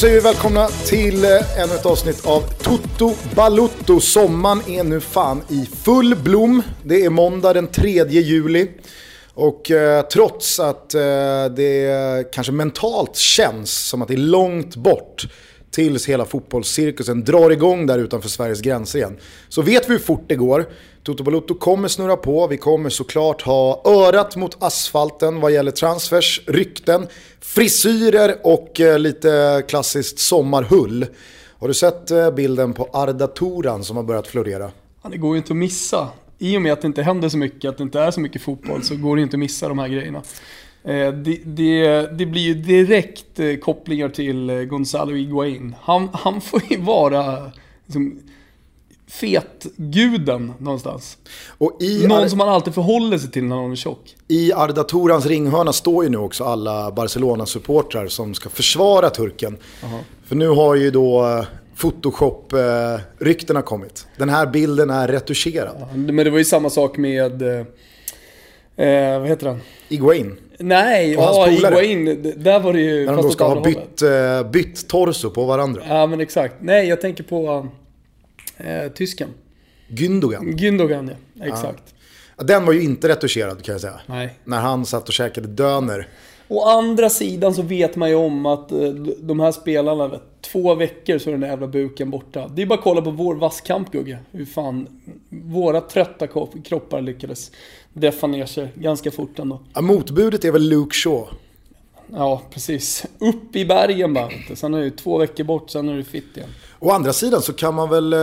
säger vi välkomna till eh, ännu ett avsnitt av Toto Balutto. Sommaren är nu fan i full blom. Det är måndag den 3 juli. Och eh, trots att eh, det kanske mentalt känns som att det är långt bort tills hela fotbollscirkusen drar igång där utanför Sveriges gränser igen. Så vet vi hur fort det går. Toto Balotto kommer snurra på. Vi kommer såklart ha örat mot asfalten vad gäller transfers, rykten, frisyrer och eh, lite klassiskt sommarhull. Har du sett eh, bilden på Arda Toran som har börjat florera? Ja, det går ju inte att missa. I och med att det inte händer så mycket, att det inte är så mycket fotboll, så går det inte att missa de här grejerna. Eh, det, det, det, blir ju direkt kopplingar till Gonzalo Higuain. Han, han får ju vara liksom, fetguden någonstans. Någon Ar- som man alltid förhåller sig till när någon är tjock. I Arda Torans ringhörna står ju nu också alla Barcelona-supportrar som ska försvara turken. För nu har ju då eh, Photoshop-ryktena kommit. Den här bilden är retuscherad. Men det var ju samma sak med... Eh, eh, vad heter han? Iguain. Nej, Och ja, d- Där var det ju... När de då ska ha bytt, eh, bytt torso på varandra. Ja, men exakt. Nej, jag tänker på eh, tysken. Gündogan. Gündogan, ja. Exakt. Ja, Den var ju inte retuscherad kan jag säga. Nej. När han satt och käkade döner. Å andra sidan så vet man ju om att eh, de här spelarna, två veckor så är den där jävla buken borta. Det är bara att kolla på vår vasskamp Gugge. Hur fan våra trötta kroppar lyckades deffa ner sig ganska fort ändå. Ja, motbudet är väl Luke Shaw. Ja, precis. Upp i bergen bara. Sen är det två veckor bort, sen är det fitt igen. Å andra sidan så kan man väl eh,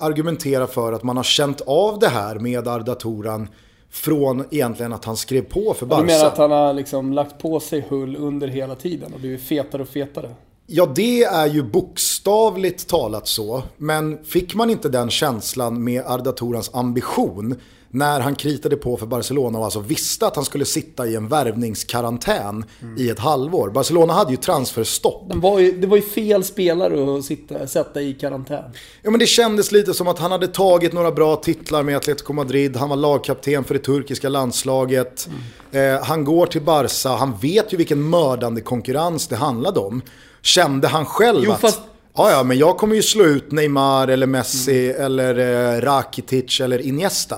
argumentera för att man har känt av det här med Arda Toran från egentligen att han skrev på för Du Barca. menar att han har liksom lagt på sig hull under hela tiden och blivit fetare och fetare? Ja, det är ju bokstavligt talat så. Men fick man inte den känslan med Arda Torans ambition när han kritade på för Barcelona och alltså visste att han skulle sitta i en värvningskarantän i ett halvår. Barcelona hade ju transferstopp. Den var ju, det var ju fel spelare att sitta, sätta i karantän. Ja, men det kändes lite som att han hade tagit några bra titlar med Atletico Madrid. Han var lagkapten för det turkiska landslaget. Eh, han går till Barca. Han vet ju vilken mördande konkurrens det handlade om. Kände han själv Jo, att... fast- Ja, ja, men jag kommer ju slå ut Neymar eller Messi eller eh, Rakitic eller Iniesta.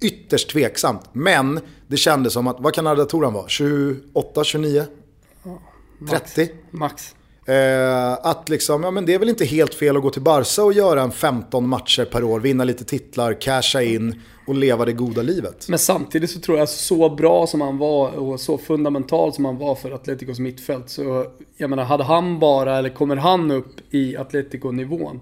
Ytterst tveksamt. Men det kändes som att, vad kan Arda Toran vara? 28, 29? 30? Max. Eh, att liksom, ja men det är väl inte helt fel att gå till Barca och göra en 15 matcher per år, vinna lite titlar, casha in och leva det goda livet. Men samtidigt så tror jag så bra som han var och så fundamental som han var för Atleticos mittfält så jag menar hade han bara eller kommer han upp i Atletico-nivån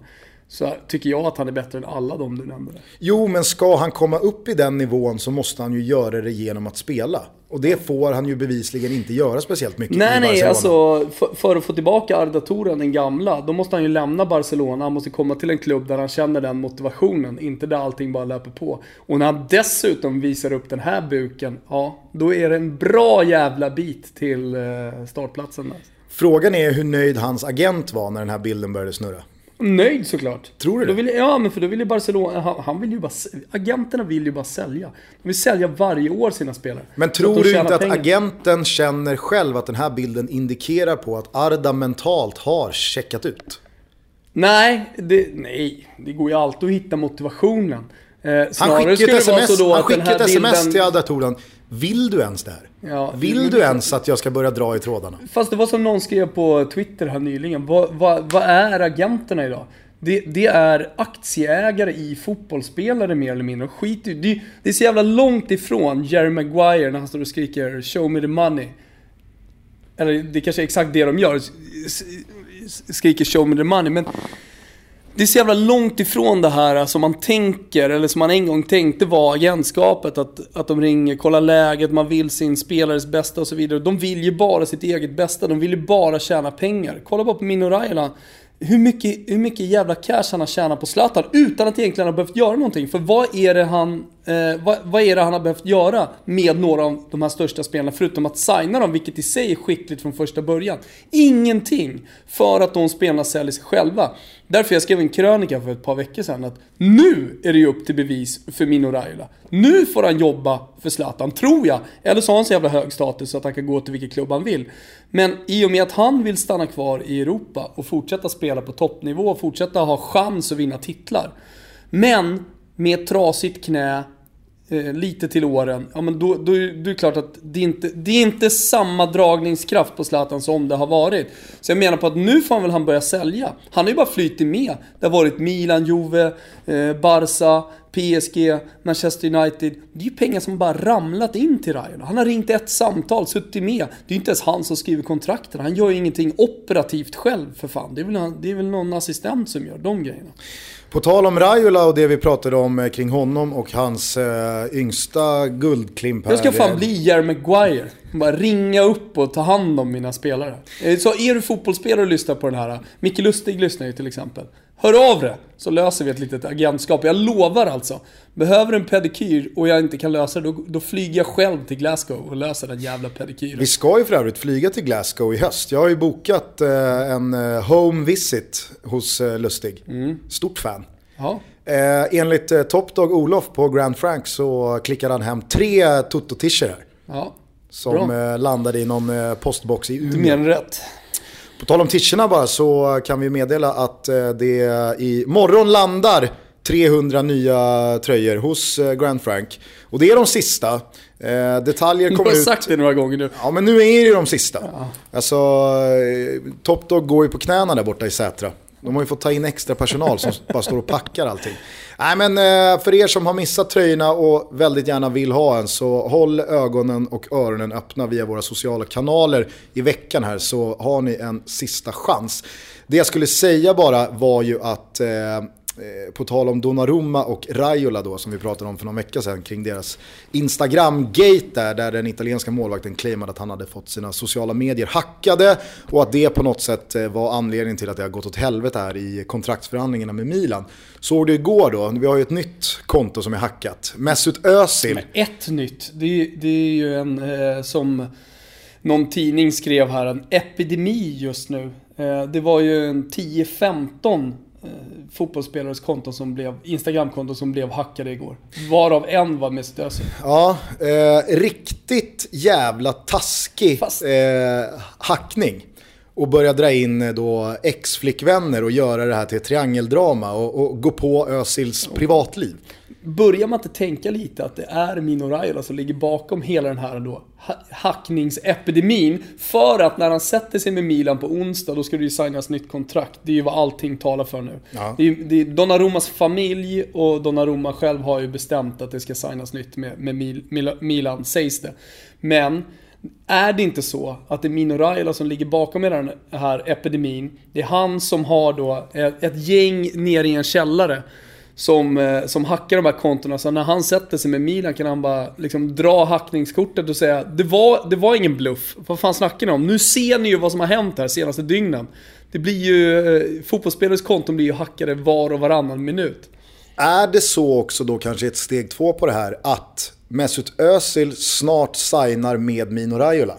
så tycker jag att han är bättre än alla de du nämnde. Jo, men ska han komma upp i den nivån så måste han ju göra det genom att spela. Och det får han ju bevisligen inte göra speciellt mycket i Nej, nej, Barcelona. alltså för, för att få tillbaka Arda Turan, den gamla, då måste han ju lämna Barcelona. Han måste komma till en klubb där han känner den motivationen, inte där allting bara löper på. Och när han dessutom visar upp den här buken, ja, då är det en bra jävla bit till eh, startplatsen. där. Frågan är hur nöjd hans agent var när den här bilden började snurra. Nöjd såklart. Tror du då det? vill, Ja, men för då vill ju Barcelona, han, han vill ju bara, agenterna vill ju bara sälja. De vill sälja varje år sina spelare. Men tror du inte att pengar. agenten känner själv att den här bilden indikerar på att Arda mentalt har checkat ut? Nej, det, nej, det går ju alltid att hitta motivationen. Eh, Han skickar ett sms, så då han här ett sms bilden... till Arda Toran. Vill du ens det här? Ja, Vill men- du ens att jag ska börja dra i trådarna? Fast det var som någon skrev på Twitter här nyligen. Vad, vad, vad är agenterna idag? Det, det är aktieägare i fotbollsspelare mer eller mindre. Skit i, det, det är så jävla långt ifrån Jerry Maguire när han står och skriker 'Show me the money' Eller det kanske är exakt det de gör. Skriker 'Show me the money' men det är så jävla långt ifrån det här som man tänker, eller som man en gång tänkte var agentskapet. Att, att de ringer, kollar läget, man vill sin spelares bästa och så vidare. De vill ju bara sitt eget bästa, de vill ju bara tjäna pengar. Kolla bara på Mino Raiola. Hur mycket, hur mycket jävla cash han har tjänat på Zlatan utan att egentligen ha behövt göra någonting. För vad är det han Eh, vad, vad, är det han har behövt göra med några av de här största spelarna, förutom att signa dem, vilket i sig är skickligt från första början? Ingenting! För att de spelarna säljer sig själva. Därför jag skrev en krönika för ett par veckor sedan att nu är det ju upp till bevis för Mino Raiola. Nu får han jobba för Zlatan, tror jag. Eller så har han så jävla hög status så att han kan gå till vilken klubb han vill. Men i och med att han vill stanna kvar i Europa och fortsätta spela på toppnivå, fortsätta ha chans att vinna titlar. Men med ett trasigt knä, eh, lite till åren, ja men då, då, då är det klart att det är, inte, det är inte samma dragningskraft på Zlatan som det har varit. Så jag menar på att nu får han väl han börja sälja. Han har ju bara flyttit med. Det har varit Milan, Juve, eh, Barca, PSG, Manchester United. Det är ju pengar som bara ramlat in till Ryan. Han har ringt ett samtal, suttit med. Det är ju inte ens han som skriver kontrakten. Han gör ju ingenting operativt själv för fan. Det är väl, det är väl någon assistent som gör de grejerna. På tal om Raiola och det vi pratade om eh, kring honom och hans äh, yngsta guldklimp här. Jag ska fan bli Jerry Maguire. Bara ringa upp och ta hand om mina spelare. Eh, så är du fotbollsspelare och lyssnar på den här. Micke Lustig lyssnar ju till exempel. Hör av det, så löser vi ett litet agentskap. Jag lovar alltså. Behöver en pedikyr och jag inte kan lösa det, då, då flyger jag själv till Glasgow och löser den jävla pedikyren. Vi ska ju för övrigt flyga till Glasgow i höst. Jag har ju bokat eh, en eh, home visit hos eh, Lustig. Mm. Stort fan. Ja. Eh, enligt eh, Topdog Olof på Grand Frank så klickade han hem tre Toto-tischer här. Ja. Som eh, landade i någon eh, postbox i Umeå. Det är mer än rätt. På tal om tischerna bara så kan vi meddela att eh, det i morgon landar 300 nya tröjor hos Grand Frank. Och det är de sista. Eh, detaljer kommer ut... Du har sagt det några gånger nu. Ja, men nu är det de sista. Ja. Alltså, Top Dog går ju på knäna där borta i Sätra. De har ju fått ta in extra personal som bara står och packar allting. Nej men eh, för er som har missat tröjorna och väldigt gärna vill ha en så håll ögonen och öronen öppna via våra sociala kanaler i veckan här så har ni en sista chans. Det jag skulle säga bara var ju att Eh, Eh, på tal om Donnarumma och Raiola då, som vi pratade om för någon vecka sedan kring deras Instagram-gate där, där den italienska målvakten claimade att han hade fått sina sociala medier hackade och att det på något sätt eh, var anledningen till att det har gått åt helvete här i kontraktsförhandlingarna med Milan. Såg du igår då, vi har ju ett nytt konto som är hackat, Mesut Özil. Men ett nytt, det, det är ju en eh, som någon tidning skrev här, en epidemi just nu. Eh, det var ju en 10-15 eh, fotbollsspelares konton som blev, Instagramkonton som blev hackade igår. Varav en var Mesut Özil. Ja, eh, riktigt jävla taskig Fast... eh, hackning. Och börja dra in eh, då ex-flickvänner och göra det här till ett triangeldrama och, och gå på Özils privatliv börjar man inte tänka lite att det är Mino Raiola som ligger bakom hela den här då hackningsepidemin. För att när han sätter sig med Milan på onsdag, då ska det ju signas nytt kontrakt. Det är ju vad allting talar för nu. Ja. Det är, det är Donnarummas familj och Donnarumma själv har ju bestämt att det ska signas nytt med, med Mil, Mil, Milan, sägs det. Men är det inte så att det är Mino Raiola som ligger bakom den här epidemin? Det är han som har då ett, ett gäng nere i en källare som, eh, som hackar de här kontona. Så när han sätter sig med Milan kan han bara liksom dra hackningskortet och säga det var, det var ingen bluff. Vad fan snackar ni om? Nu ser ni ju vad som har hänt här senaste dygnen. Det blir ju, eh, fotbollsspelares konton blir ju hackade var och varannan minut. Är det så också då kanske ett steg två på det här att Mesut Özil snart signar med Mino Raiola?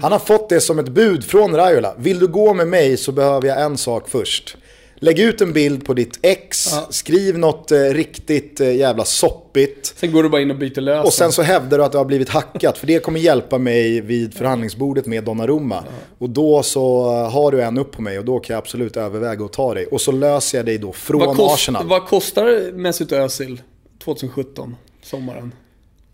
Han har fått det som ett bud från Raiola. Vill du gå med mig så behöver jag en sak först. Lägg ut en bild på ditt ex, ja. skriv något eh, riktigt eh, jävla soppigt. Sen går du bara in och byter lösen. Och sen så hävdar du att du har blivit hackat, för det kommer hjälpa mig vid förhandlingsbordet med Donnarumma. Ja. Och då så har du en upp på mig och då kan jag absolut överväga att ta dig. Och så löser jag dig då från vad kost, Arsenal. Vad kostar Mesut Özil 2017, sommaren?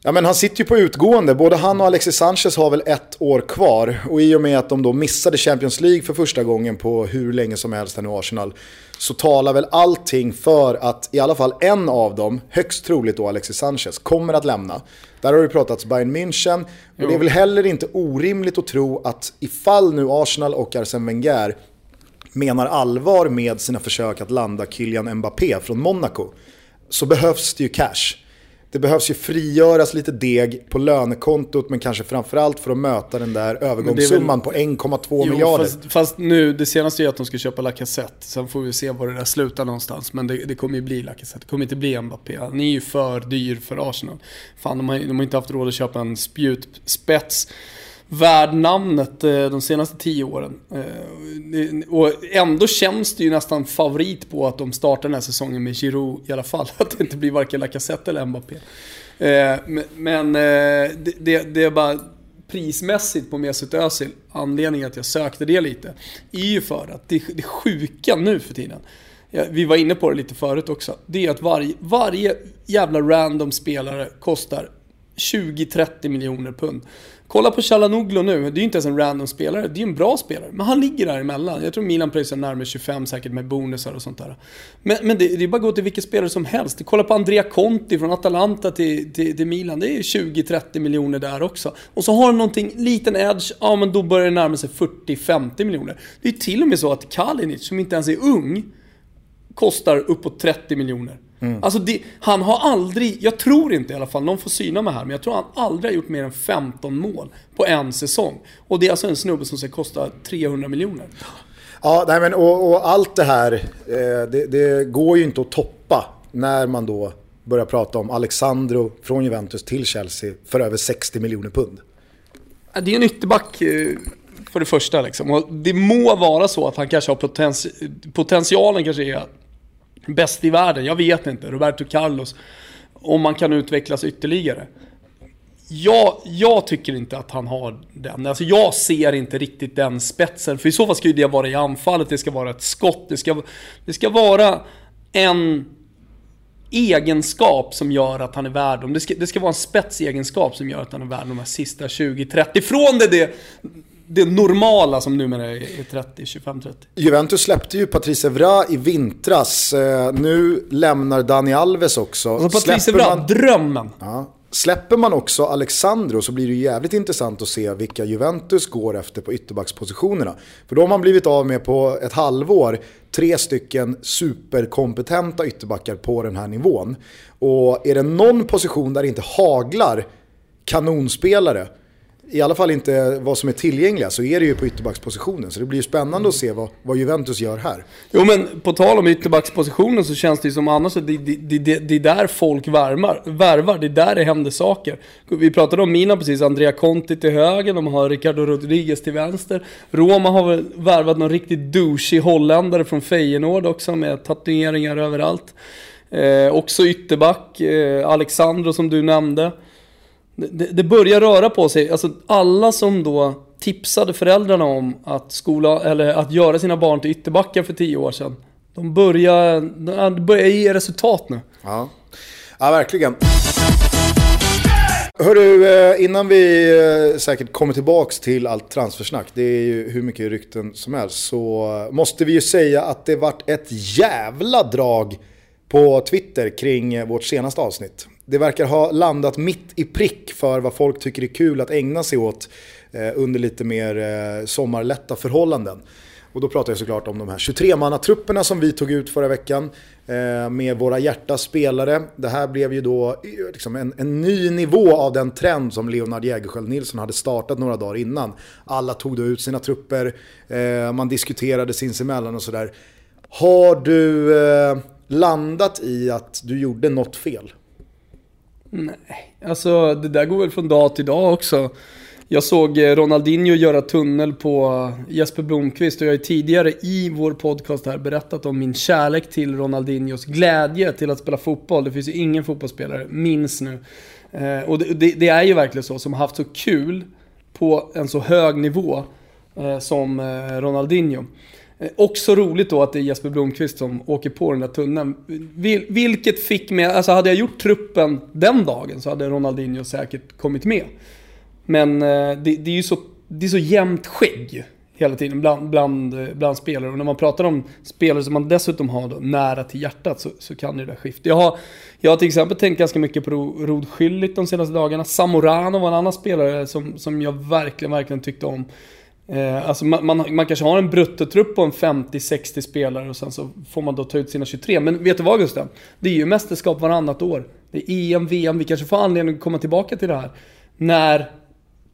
Ja, men han sitter ju på utgående. Både han och Alexis Sanchez har väl ett år kvar. Och i och med att de då missade Champions League för första gången på hur länge som helst här nu Arsenal. Så talar väl allting för att i alla fall en av dem, högst troligt då Alexis Sanchez, kommer att lämna. Där har det pratats Bayern München. Och det är väl heller inte orimligt att tro att ifall nu Arsenal och Arsene Wenger menar allvar med sina försök att landa Kylian Mbappé från Monaco. Så behövs det ju cash. Det behövs ju frigöras lite deg på lönekontot men kanske framförallt för att möta den där övergångssumman på 1,2 miljarder. Fast, fast, nu, det senaste är att de ska köpa Lacazette. Sen får vi se var det där slutar någonstans. Men det, det kommer ju bli Lacazette. Det kommer inte bli Mbappé. Han är ju för dyr för Arsenal. Fan, de har, de har inte haft råd att köpa en spjutspets värd namnet eh, de senaste tio åren. Eh, och ändå känns det ju nästan favorit på att de startar den här säsongen med Giroud i alla fall. Att det inte blir varken Lacazette eller Mbappé. Eh, men det, det är bara prismässigt på Mesut Özil, anledningen att jag sökte det lite, är ju för att det, det sjuka nu för tiden, vi var inne på det lite förut också, det är att varje, varje jävla random spelare kostar 20-30 miljoner pund. Kolla på Chalanoglu nu, det är ju inte ens en random spelare, det är ju en bra spelare. Men han ligger där emellan. Jag tror Milan pröjsar närmare 25 säkert med bonusar och sånt där. Men, men det, det är bara att gå till vilken spelare som helst. Kolla på Andrea Conti från Atalanta till, till, till Milan, det är ju 20-30 miljoner där också. Och så har han någonting, liten edge, ja men då börjar det närma sig 40-50 miljoner. Det är till och med så att Kalinic, som inte ens är ung, kostar uppåt 30 miljoner. Mm. Alltså det, han har aldrig, jag tror inte i alla fall, någon får syna mig här, men jag tror han aldrig har gjort mer än 15 mål på en säsong. Och det är alltså en snubbe som ska kosta 300 miljoner. Ja, nej men och, och allt det här, eh, det, det, går ju inte att toppa när man då börjar prata om Alexandro från Juventus till Chelsea för över 60 miljoner pund. Det är en ytterback eh, för det första liksom. Och det må vara så att han kanske har potentialen kanske är bäst i världen, jag vet inte, Roberto Carlos, om man kan utvecklas ytterligare. Jag, jag tycker inte att han har den. Alltså jag ser inte riktigt den spetsen. För i så fall ska ju det vara i anfallet, det ska vara ett skott, det ska, det ska vara en egenskap som gör att han är värd dem. Det ska, det ska vara en spetsegenskap som gör att han är värd de här sista 20-30. Från det, det det normala som numera är 30, 25, 30. Juventus släppte ju Patrice Evra i vintras. Eh, nu lämnar Dani Alves också. Alltså Patrice Evra, man... drömmen. Ja. Släpper man också Alexandro så blir det jävligt intressant att se vilka Juventus går efter på ytterbackspositionerna. För då har man blivit av med på ett halvår tre stycken superkompetenta ytterbackar på den här nivån. Och är det någon position där det inte haglar kanonspelare i alla fall inte vad som är tillgängliga, så är det ju på ytterbackspositionen. Så det blir ju spännande att se vad, vad Juventus gör här. Jo men på tal om ytterbackspositionen så känns det ju som annars att det, det, det, det är där folk värmar, värvar, det är där det händer saker. Vi pratade om Mina precis, Andrea Conti till höger, de har Ricardo Rodriguez till vänster. Roma har väl värvat någon riktigt douchig holländare från Feyenoord också med tatueringar överallt. Eh, också ytterback, eh, Alexandro som du nämnde det, det börjar röra på sig. Alltså alla som då tipsade föräldrarna om att, skola, eller att göra sina barn till ytterbackar för tio år sedan. De börjar, de börjar ge resultat nu. Ja, ja verkligen. Hörru, eh, innan vi eh, säkert kommer tillbaka till allt transfersnack, det är ju hur mycket rykten som helst, så måste vi ju säga att det vart ett jävla drag på Twitter kring eh, vårt senaste avsnitt det verkar ha landat mitt i prick för vad folk tycker är kul att ägna sig åt eh, under lite mer eh, sommarlätta förhållanden. Och då pratar jag såklart om de här 23-mannatrupperna som vi tog ut förra veckan eh, med våra hjärta spelare. Det här blev ju då liksom en, en, ny nivå av den trend som Leonard Jägerskiöld Nilsson hade startat några dagar innan. Alla tog då ut sina trupper, man diskuterade sinsemellan och sådär. Har du landat i att du gjorde något fel? Nej, alltså det där går väl från dag till dag också. Jag såg eh, Ronaldinho göra tunnel på eh, Jesper Blomqvist och jag har tidigare i vår podcast här berättat om min kärlek till Ronaldinhos glädje till att spela fotboll. Det finns ju ingen fotbollsspelare, minns nu. Eh, och det, det, det, är ju verkligen så, som har haft så kul på en så hög nivå som Ronaldinho. Eh, också roligt då att det är Jesper Blomqvist som åker på den där tunneln. Vil, vilket fick mig, alltså hade jag gjort truppen den dagen så hade Ronaldinho säkert kommit med. Men eh, det, det är ju så, det är så jämnt skägg hela tiden bland, bland, eh, bland spelare. Och när man pratar om spelare som man dessutom har då, nära till hjärtat så, så kan det där skifta. Jag har, jag har till exempel tänkt ganska mycket på Rod Schüllit de senaste dagarna. Samorano var en annan spelare som, som jag verkligen, verkligen tyckte om. Eh, alltså man, man, man, kanske har en bruttotrupp på en 50-60 spelare och sen så får man då ta ut sina 23. Men vet du vad Gusten? Det är ju mästerskap varannat år. Det är EM, VM, vi kanske får anledning att komma tillbaka till det här. När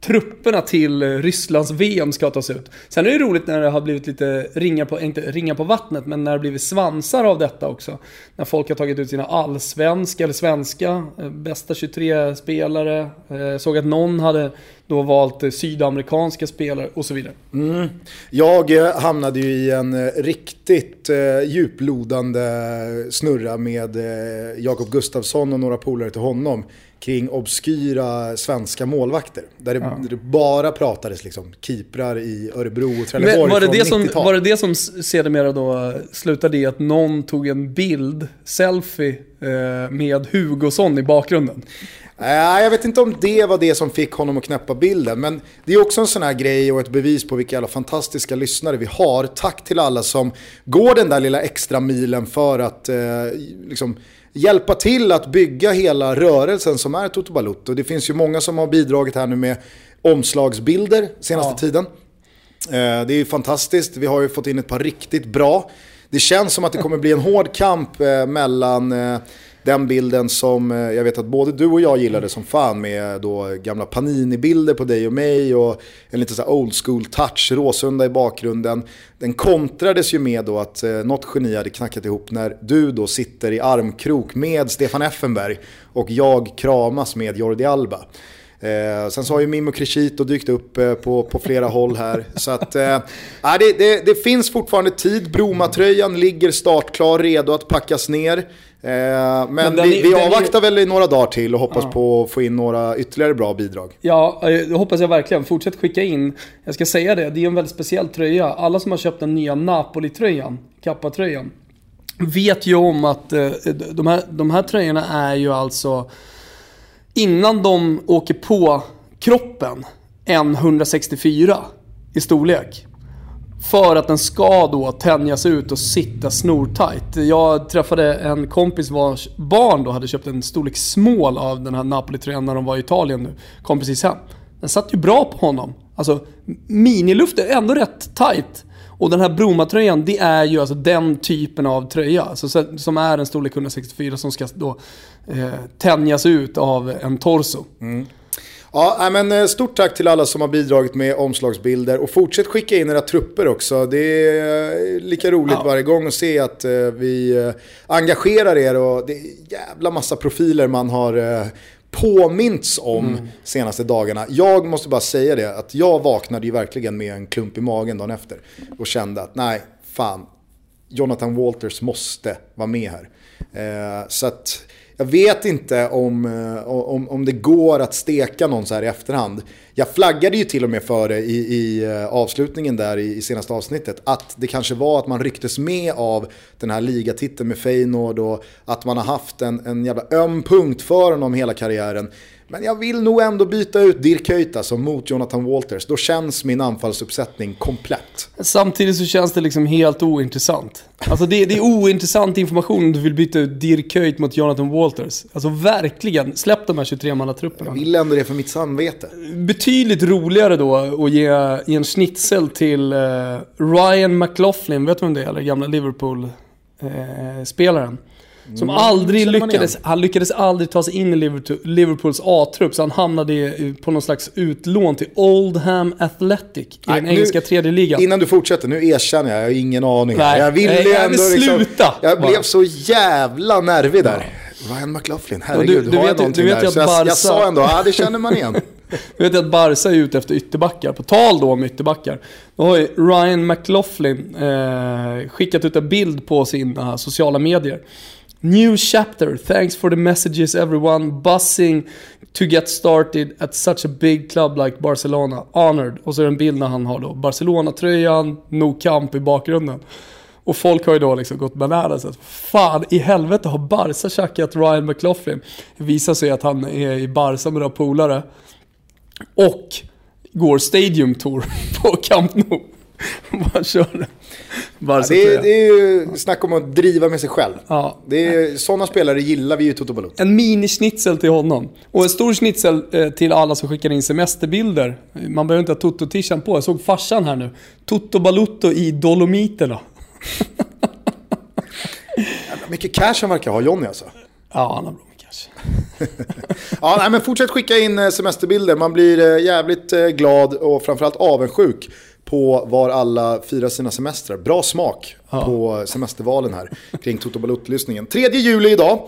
trupperna till Rysslands VM ska tas ut. Sen är det roligt när det har blivit lite ringar på, inte ringar på vattnet, men när det har blivit svansar av detta också. När folk har tagit ut sina allsvenska, eller svenska, eh, bästa 23 spelare. Jag eh, såg att någon hade då valt eh, sydamerikanska spelare och så vidare. Mm. Jag eh, hamnade ju i en riktigt djuplodande snurra med Jakob Gustafsson och några polare till honom kring obskyra svenska målvakter. Där det, ja. det bara pratades liksom keeprar i Örebro och Trelleborg Men var det, det som, var det det som sedermera då slutade i att någon tog en bild, selfie, eh, med Hugosson i bakgrunden? Nej, jag vet inte om det var det som fick honom att knäppa bilden. Men det är också en sån här grej och ett bevis på vilka jävla fantastiska lyssnare vi har. Tack till alla som går den där lilla extra milen för att eh, liksom, hjälpa till att bygga hela rörelsen som är Toto Balutto. Det finns ju många som har bidragit här nu med omslagsbilder senaste ja. tiden. Eh, det är fantastiskt, vi har ju fått in ett par riktigt bra. Det känns som att det kommer bli en hård kamp eh, mellan eh, den bilden som eh, jag vet att både du och jag gillade som fan med då gamla Panini-bilder på dig och mig och en lite så old school touch, Råsunda i bakgrunden. Den kontrades ju med då att eh, något geni hade knackat ihop när du då sitter i armkrok med Stefan Effenberg och jag kramas med Jordi Alba. Eh, sen så har ju Mimo Crescito dykt upp eh, på, på flera håll här. Så att, eh, det, det, det, finns fortfarande tid. Bromatröjan ligger startklar, redo att packas ner. Eh, men, men vi, vi avvaktar är... väl i några dagar till och hoppas ja. på att få in några ytterligare bra bidrag. Ja, eh, det hoppas jag verkligen. Fortsätt skicka in. Jag ska säga det, det är en väldigt speciell tröja. Alla som har köpt den nya Napoli-tröjan, Kappa-tröjan, vet ju om att eh, de här, de här tröjorna är ju alltså innan de åker på kroppen en 164 i storlek. För att den ska då tänjas ut och sitta snortajt. Jag träffade en kompis vars barn då hade köpt en storlek small av den här Napoli-tröjan när de var i Italien nu. Kom precis hem. Den satt ju bra på honom. Alltså miniluft är ändå rätt tight. Och den här Broma-tröjan, det är ju alltså den typen av tröja. Alltså, som är en storlek 164 som ska då eh, tänjas ut av en torso. Mm. Ja, men eh, stort tack till alla som har bidragit med omslagsbilder och fortsätt skicka in era trupper också. Det är eh, lika roligt ja. varje gång att se att eh, vi engagerar er och det är jävla massa profiler man har påmints om mm. senaste dagarna. Jag måste bara säga det, att jag vaknade ju verkligen med en klump i magen dagen efter och kände att nej, fan, Jonathan Walters måste vara med här. Eh, så att jag vet inte om, eh, om, om det går att steka någon så här i efterhand. Jag flaggade ju till och med för det i, i eh, avslutningen där i, i senaste avsnittet. Att det kanske var att man rycktes med av den här ligatiteln med Feyenoord och att man har haft en, en jävla öm punkt för honom hela karriären. Men jag vill nog ändå byta ut Dirk Kuyt alltså mot Jonathan Walters. Då känns min anfallsuppsättning komplett. Samtidigt så känns det liksom helt ointressant. Alltså det, det är ointressant information om du vill byta ut Dirk Kuyt mot Jonathan Walters. Alltså verkligen, släpp de här 23-mannatrupperna. Jag vill ändå det för mitt samvete. Betydligt roligare då att ge, ge en schnitzel till uh, Ryan McLaughlin, vet du vem det är? Eller gamla Liverpool-spelaren. Uh, som mm, aldrig lyckades, han lyckades aldrig ta sig in i Liverpools A-trupp, så han hamnade på någon slags utlån till Oldham Athletic i Nej, den engelska tredje ligan. Innan du fortsätter, nu erkänner jag, jag har ingen aning. Nej, jag ville nej, ändå liksom, sluta! Jag blev så jävla nervig där. Ja. Ryan McLaughlin, herregud, du, du har jag någonting du vet där? Så jag, Barca... jag sa ändå, ja det känner man igen. Du vet att Barca är ute efter ytterbackar. På tal då om ytterbackar. Då har ju Ryan McLaughlin eh, skickat ut en bild på sina sociala medier. New chapter. Thanks for the messages everyone. Buzzing to get started at such a big club like Barcelona. Honored. Och så är det en bild när han har då Barcelona-tröjan, No Camp i bakgrunden. Och folk har ju då liksom gått bananas. Fan i helvete har Barca tjackat Ryan McLaughlin? Det visar sig att han är i Barca med några polare. Och går Stadium Tour på Camp Nou. Bara kör ja, det, är, det är ju snack om att driva med sig själv. Ja. Det är, sådana spelare gillar vi ju Toto Balotto. En mini-schnitzel till honom. Och en stor schnitzel eh, till alla som skickar in semesterbilder. Man behöver inte ha Toto-tishan på. Jag såg farsan här nu. Toto Balutto i Dolomiterna. mycket cash han verkar ha, Jonny alltså. Ja, han har bra mycket kanske. ja, nej, men fortsätt skicka in eh, semesterbilder. Man blir eh, jävligt glad och framförallt avundsjuk på var alla firar sina semestrar. Bra smak ja. på semestervalen här kring Toto Balutto-lyssningen. 3 juli idag.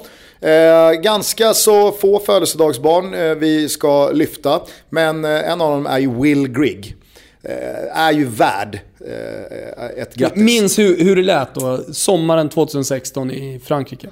Eh, ganska så få födelsedagsbarn eh, vi ska lyfta. Men eh, en av dem är ju Will Grigg. Eh, är ju värd eh, ett grattis. Minns hur, hur det lät då, sommaren 2016 i Frankrike.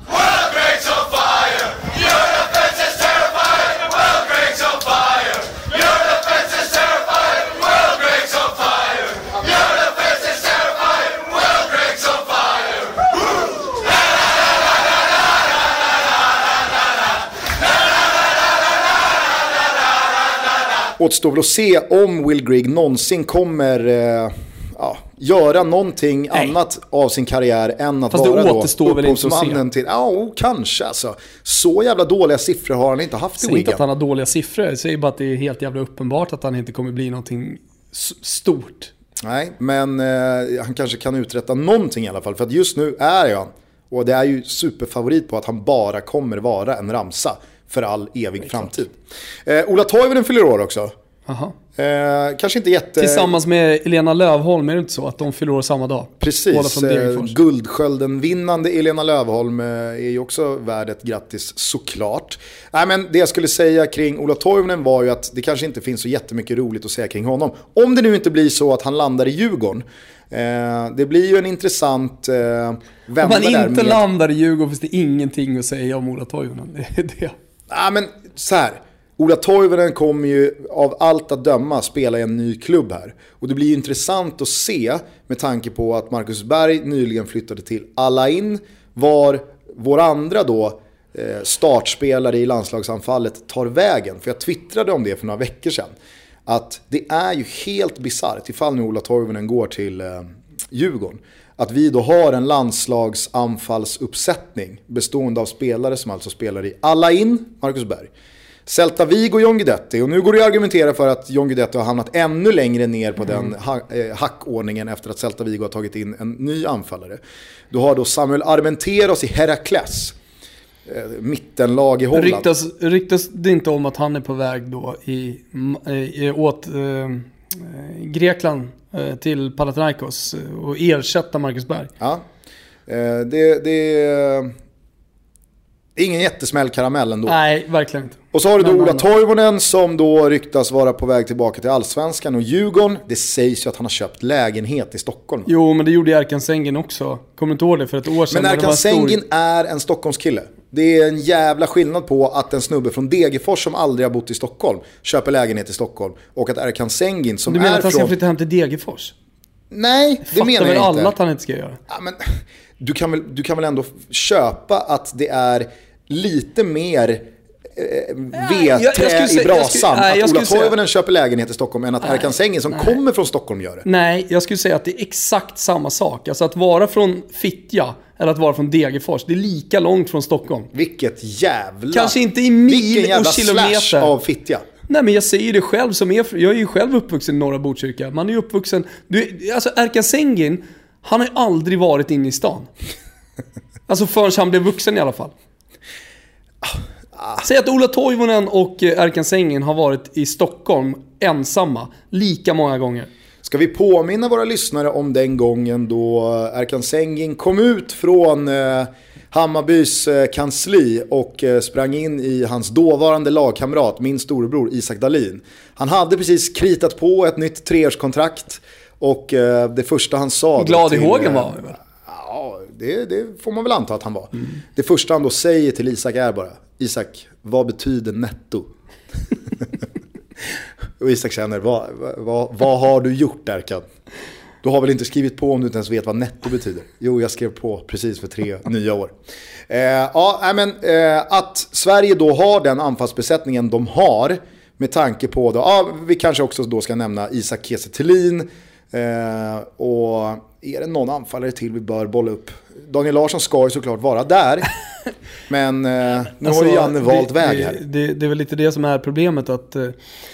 Återstår väl att se om Will Grigg någonsin kommer eh, ja, göra någonting Nej. annat av sin karriär än att Fast vara det återstår då upphovsmannen till... Ja, oh, kanske alltså. Så jävla dåliga siffror har han inte haft i Wigan. inte att han har dåliga siffror, jag säger bara att det är helt jävla uppenbart att han inte kommer bli någonting stort. Nej, men eh, han kanske kan uträtta någonting i alla fall. För att just nu är han, och det är ju superfavorit på att han bara kommer vara en ramsa för all evig Exakt. framtid. Eh, Ola Toivonen fyller år också. Aha. Eh, kanske inte jätte... Tillsammans med Elena Lövholm, är det inte så att de fyller år samma dag? Precis, eh, Guldskölden-vinnande Elena Lövholm eh, är ju också värd ett grattis såklart. Nej, men det jag skulle säga kring Ola Toivonen var ju att det kanske inte finns så jättemycket roligt att säga kring honom. Om det nu inte blir så att han landar i Djurgården. Eh, det blir ju en intressant eh, vända Om han inte med... landar i Djurgården finns det ingenting att säga om Ola Toivonen. Det är det. Ja, men så här. Ola Toivonen kommer ju av allt att döma spela i en ny klubb här. Och det blir ju intressant att se med tanke på att Marcus Berg nyligen flyttade till Alain. Var vår andra då eh, startspelare i landslagsanfallet tar vägen. För jag twittrade om det för några veckor sedan. Att det är ju helt bisarrt ifall nu Ola Toivonen går till eh, Djurgården att vi då har en landslagsanfallsuppsättning bestående av spelare som alltså spelar i alla in, Marcus Berg. Celta Vigo, John Guidetti. Och nu går det att argumentera för att John Guidetti har hamnat ännu längre ner på mm. den ha eh, hackordningen efter att Celta Vigo har tagit in en ny anfallare. Du har då Samuel Armenteros i Herakles. Eh, mittenlag i Holland. Ryktas, ryktas det inte om att han är på väg då i, i, åt eh, Grekland Eh, till Panathinaikos och ersätta Marcus Berg. Ja, eh, det, det är ingen jättesmäll karamell ändå. Nej, verkligen inte. Och så har du då Ola Toivonen som då ryktas vara på väg tillbaka till Allsvenskan och Djurgården. Det sägs ju att han har köpt lägenhet i Stockholm. Jo, men det gjorde Erkan Sengin också. Kommer inte ihåg det för ett år sedan? Men Erkan Sengin stor... är en Stockholmskille. Det är en jävla skillnad på att en snubbe från Degerfors som aldrig har bott i Stockholm köper lägenhet i Stockholm och att Erkan Sengin som är från... Du menar att han ska flytta hem till Degerfors? Nej, det menar jag inte. Fattar väl alla att han inte ska göra? Ja, men, du, kan väl, du kan väl ändå köpa att det är lite mer vedträ i brasan. att Ola Toivonen köper lägenhet i Stockholm än att Erkan Sengin som nej. kommer från Stockholm gör det. Nej, jag skulle säga att det är exakt samma sak. Alltså att vara från Fittja eller att vara från Degerfors. Det är lika långt från Stockholm. Vilket jävla... Kanske inte i mil och kilometer. slash av Fittja. Nej men jag säger det själv som är, jag är ju själv uppvuxen i norra Botkyrka. Man är ju uppvuxen, du, alltså Erkan Sengin, han har ju aldrig varit inne i stan. Alltså förrän han blev vuxen i alla fall. Säg att Ola Toivonen och eh, Erkan Sengin har varit i Stockholm ensamma lika många gånger. Ska vi påminna våra lyssnare om den gången då Erkan Sengin kom ut från eh, Hammarbys eh, kansli och sprang in i hans dåvarande lagkamrat, min storebror Isak Dalin. Han hade precis kritat på ett nytt treårskontrakt och det första han sa... Glad i hågen var han det, det, får man väl anta att han var. Mm. Det första han då säger till Isak är bara, Isak, vad betyder netto? och Isak känner, vad, vad, vad har du gjort Erkan? Du har väl inte skrivit på om du inte ens vet vad netto betyder? Jo, jag skrev på precis för tre nya år. Eh, ja, men, eh, att Sverige då har den anfallsbesättningen de har, med tanke på, då, ja, vi kanske också då ska nämna Isak Kiese eh, och är det någon anfallare till vi bör bolla upp? Daniel Larsson ska ju såklart vara där. Men eh, nu Alltså, har ju Janne valt det, väg här. Det, det är väl lite det som är problemet att... eh,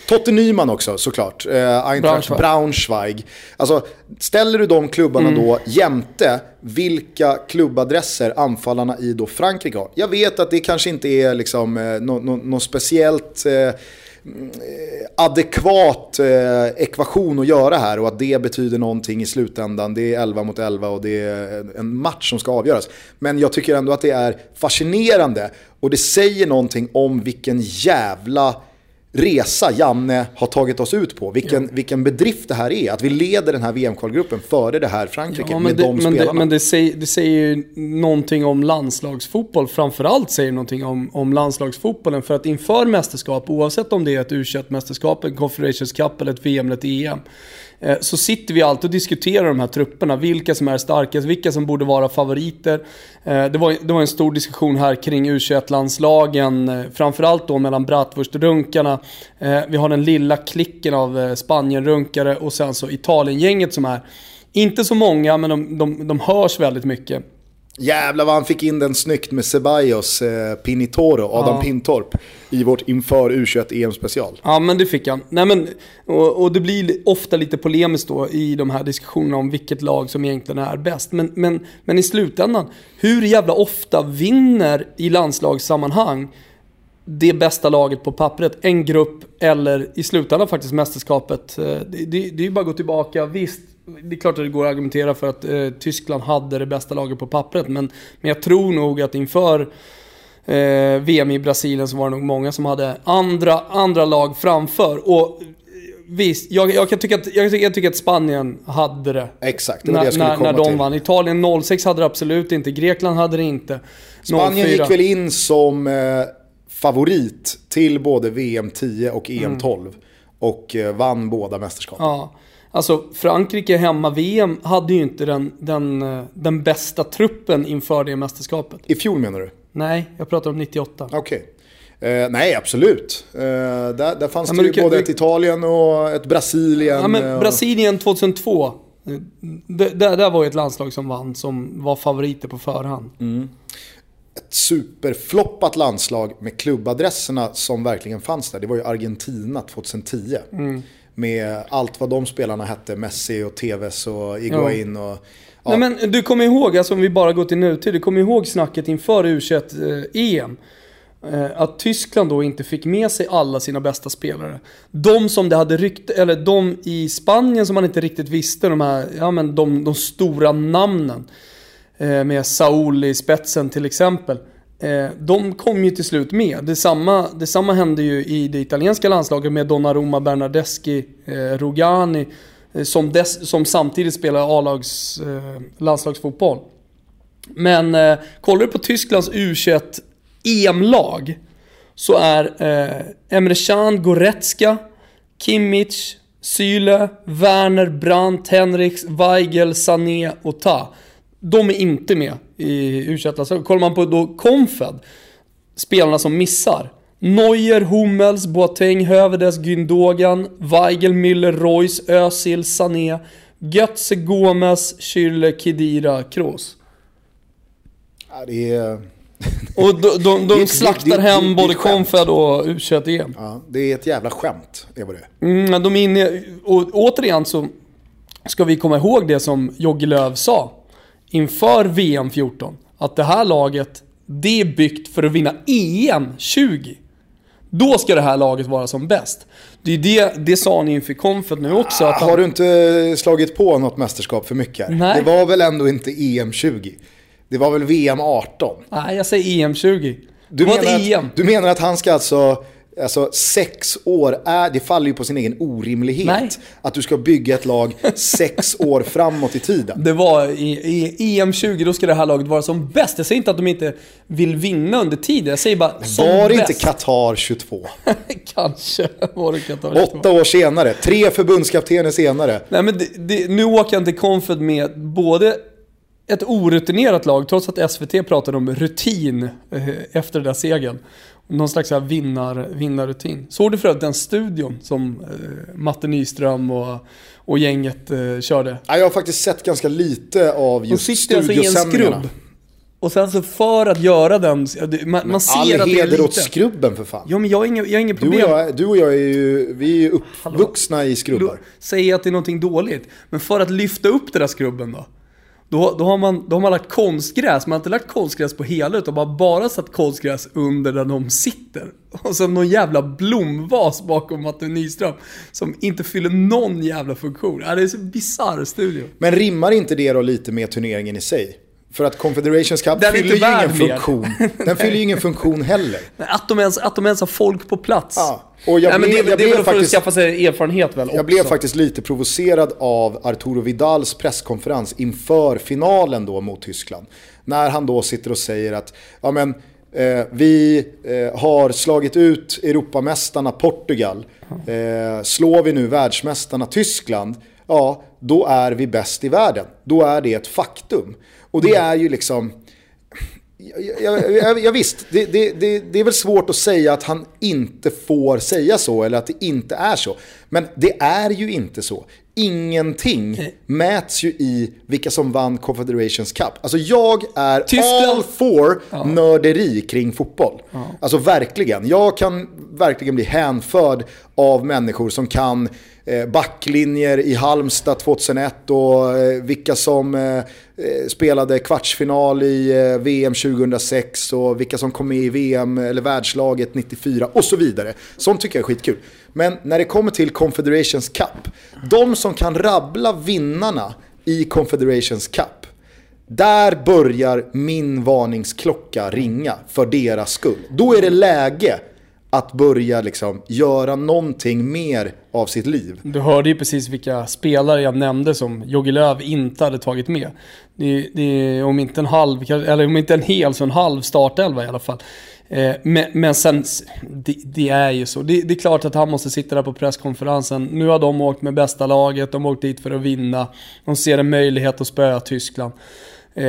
Totte Nyman också såklart. Eh, Eintracht Braunschweig. Braunschweig. Alltså, ställer du de klubbarna Mm. då jämte vilka klubbadresser anfallarna i då Frankrike har. Jag vet att det kanske inte är liksom, eh, något nå, nå speciellt eh, Eh, adekvat eh, ekvation att göra här och att det betyder någonting i slutändan. Det är 11 mot 11 och det är en match som ska avgöras. Men jag tycker ändå att det är fascinerande och det säger någonting om vilken jävla resa Janne har tagit oss ut på. Vilken, vilken bedrift det här är. Att vi leder den här VM-kvalgruppen före det här Frankrike Ja, med det, de men, det, spelarna. men det, säger, det säger ju någonting om landslagsfotboll. Framförallt säger det någonting om, om landslagsfotbollen. För att inför mästerskap, oavsett om det är ett u mästerskap en Confederations Cup eller ett VM eller ett EM. Eh, så sitter vi alltid och diskuterar de här trupperna. Vilka som är starkast, vilka som borde vara favoriter. Eh, det var, det var en stor diskussion här kring U21-landslagen. Eh, framförallt då mellan Bratwurst-runkarna. Vi har den lilla klicken av Spanien-runkare och sen så Italien-gänget som är inte så många, men de, de, de hörs väldigt mycket. Jävlar vad han fick in den snyggt med Ceballos, eh, Pinitoro, Adam Ja. Pintorp i vårt inför U21 EM-special. Ja, men det fick han. Nej, men, och, och det blir li- ofta lite polemiskt då i de här diskussionerna om vilket lag som egentligen är bäst. Men, men, men i slutändan, hur jävla ofta vinner i landslagssammanhang det bästa laget på pappret, en grupp eller i slutändan faktiskt mästerskapet. Eh, Det, det, det är ju bara att gå tillbaka. Visst, det är klart att det går att argumentera för att eh, Tyskland hade det bästa laget på pappret. Men, men jag tror nog att inför eh, VM i Brasilien så var det nog många som hade andra, andra lag framför. Och eh, visst, jag, jag, kan tycka att, jag, tycker- jag tycker att Spanien hade det. Exakt, det var det När, jag skulle när, komma när de till. vann. Italien 06 hade det absolut inte, Grekland hade det inte. Spanien 04. gick väl in som eh, favorit till både VM 10 och EM 12. Och eh, vann båda mästerskapen. Ja, alltså Frankrike hemma-VM hade ju inte den, den, eh, den bästa truppen inför det mästerskapet. I fjol menar du? Nej, jag pratar om 98. Okej. Eh, nej, absolut. Eh, där, där fanns Ja, det ju kan- både ett Italien och ett Brasilien. Ja, men eh, Brasilien 2002. eh, Det, där, där var ju ett landslag som vann, som var favoriter på förhand. ett superfloppat landslag med klubbadresserna som verkligen fanns där. Det var ju Argentina 2010. Mm. Med allt vad de spelarna hette, Messi och Tevez och Iguain och... Ja, Nej men du kommer ihåg, alltså om vi bara går till nutid, du kommer ihåg snacket inför U21-EM. Eh, att Tyskland då inte fick med sig alla sina bästa spelare. De som det hade rykt, eller de i Spanien som man inte riktigt visste, de här, ja men de, de stora namnen. Eh, med Saul i spetsen till exempel. Eh, de kom ju till slut med. Detsamma, detsamma hände ju i det italienska landslaget med Donnarumma, Bernardeschi, eh, Rugani. eh, Som, dess, som samtidigt spelar A-lags eh, landslagsfotboll. Men eh, kollar du på Tysklands U21 EM-lag så är eh, Emre Can, Goretzka, Kimmich, Syle, Werner, Brandt, Henriks, Weigel, Sané och Ta. De är inte med i U21. Alltså, kollar man på då Confed, spelarna som missar. Neuer, Hummels, Boateng, Hövedes, Gündogan, Weigel, Müller, Reus, Özil, Sané, Götze, Gomes, Schürrle, Kedira, Kroos. ja, det är... Och de, de, är de slaktar det- det- hem det är både. Confed och U21-EM. Ja, det är ett jävla skämt, det var det. Mm, de är inne, och återigen så ska vi komma ihåg det som Jogge Löw sa inför VM 14. Att det här laget, det är byggt för att vinna EM 20. Då ska det här laget vara som bäst. Det, är det, det sa ni inför Confed nu också. Att Ah, Har du inte slagit på något mästerskap för mycket här? Nej. Det var väl ändå inte EM 20? Det var väl VM 18? Nej, jag säger EM 20. Du menar, att, du menar att han ska alltså, alltså sex år, är, det faller ju på sin egen orimlighet. Nej. Att du ska bygga ett lag sex år framåt i tiden. Det var i, i EM 20, då ska det här laget vara som bäst. Jag säger inte att de inte vill vinna under tiden. Jag säger bara som Var det inte. Qatar 22? Kanske var det Qatar. Åtta år senare, tre förbundskaptener senare. Nej men det, det, nu åker han till Confed med både ett orutinerat lag, trots att SVT pratade om rutin eh, efter den där segern. Någon slags så här vinnar, vinnarrutin. Såg du för övrigt den studion som eh, Matte Nyström och, och gänget eh, körde? Ja, Jag har faktiskt sett ganska lite av just sitter alltså i en studiosändningarna. skrubb. Och sen så för att göra den, man, man ser All att det är lite. åt skrubben för fan. Ja men jag har inga, jag har inga Du och, problem. jag, du och jag är ju, vi är ju uppvuxna i skrubbar. Säger att det är någonting dåligt. Men för att lyfta upp den där skrubben då. Då, då, har man, då har man lagt konstgräs, man har inte lagt konstgräs på hela utan man har bara satt konstgräs under där de sitter. Och sen någon jävla blomvas bakom Matte Nyström som inte fyller någon jävla funktion. Det är så bisarr studio. Men rimmar inte det då lite med turneringen i sig? För att Confederations Cup Den är fyller ju ingen funktion. Den fyller ju ingen funktion heller. Att de ens, att de ens har folk på plats. Ja, och jag Nej, men blev- det, jag det är blev väl för faktiskt- att skaffa sig erfarenhet väl Jag också. blev faktiskt lite provocerad av Arturo Vidals presskonferens inför finalen då mot Tyskland. När han då sitter och säger att ja, men, eh, vi eh, har slagit ut Europamästarna Portugal. Eh, slår vi nu världsmästarna Tyskland, ja då är vi bäst i världen. Då är det ett faktum. Och det är ju liksom... Jag, jag, jag, visst, det, det, det, det är väl svårt att säga att han inte får säga så eller att det inte är så. Men det är ju inte så. Ingenting mäts ju i vilka som vann Confederations Cup. Alltså jag är Tyskland- all for nörderi kring fotboll. Alltså verkligen. Jag kan verkligen bli hänförd av människor som kan Eh, backlinjer i Halmstad 2001 och eh, vilka som eh, spelade kvartsfinal i VM 2006 och vilka som kom med i VM eller världslaget 94 och så vidare. Sånt tycker jag är skitkul. Men när det kommer till Confederations Cup, de som kan rabbla vinnarna i Confederations Cup, där börjar min varningsklocka ringa för deras skull. Då är det läge att börja liksom göra någonting mer av sitt liv. Du hörde ju precis vilka spelare jag nämnde som Jogi Löw inte hade tagit med. Det är, det är om inte en halv, eller om inte en hel så en halv startelva i alla fall. Eh, Men, men sen, det, det är ju så. Det, det är klart att han måste sitta där på presskonferensen. Nu har de åkt med bästa laget, de har åkt dit för att vinna. De ser en möjlighet att spöa Tyskland. Eh,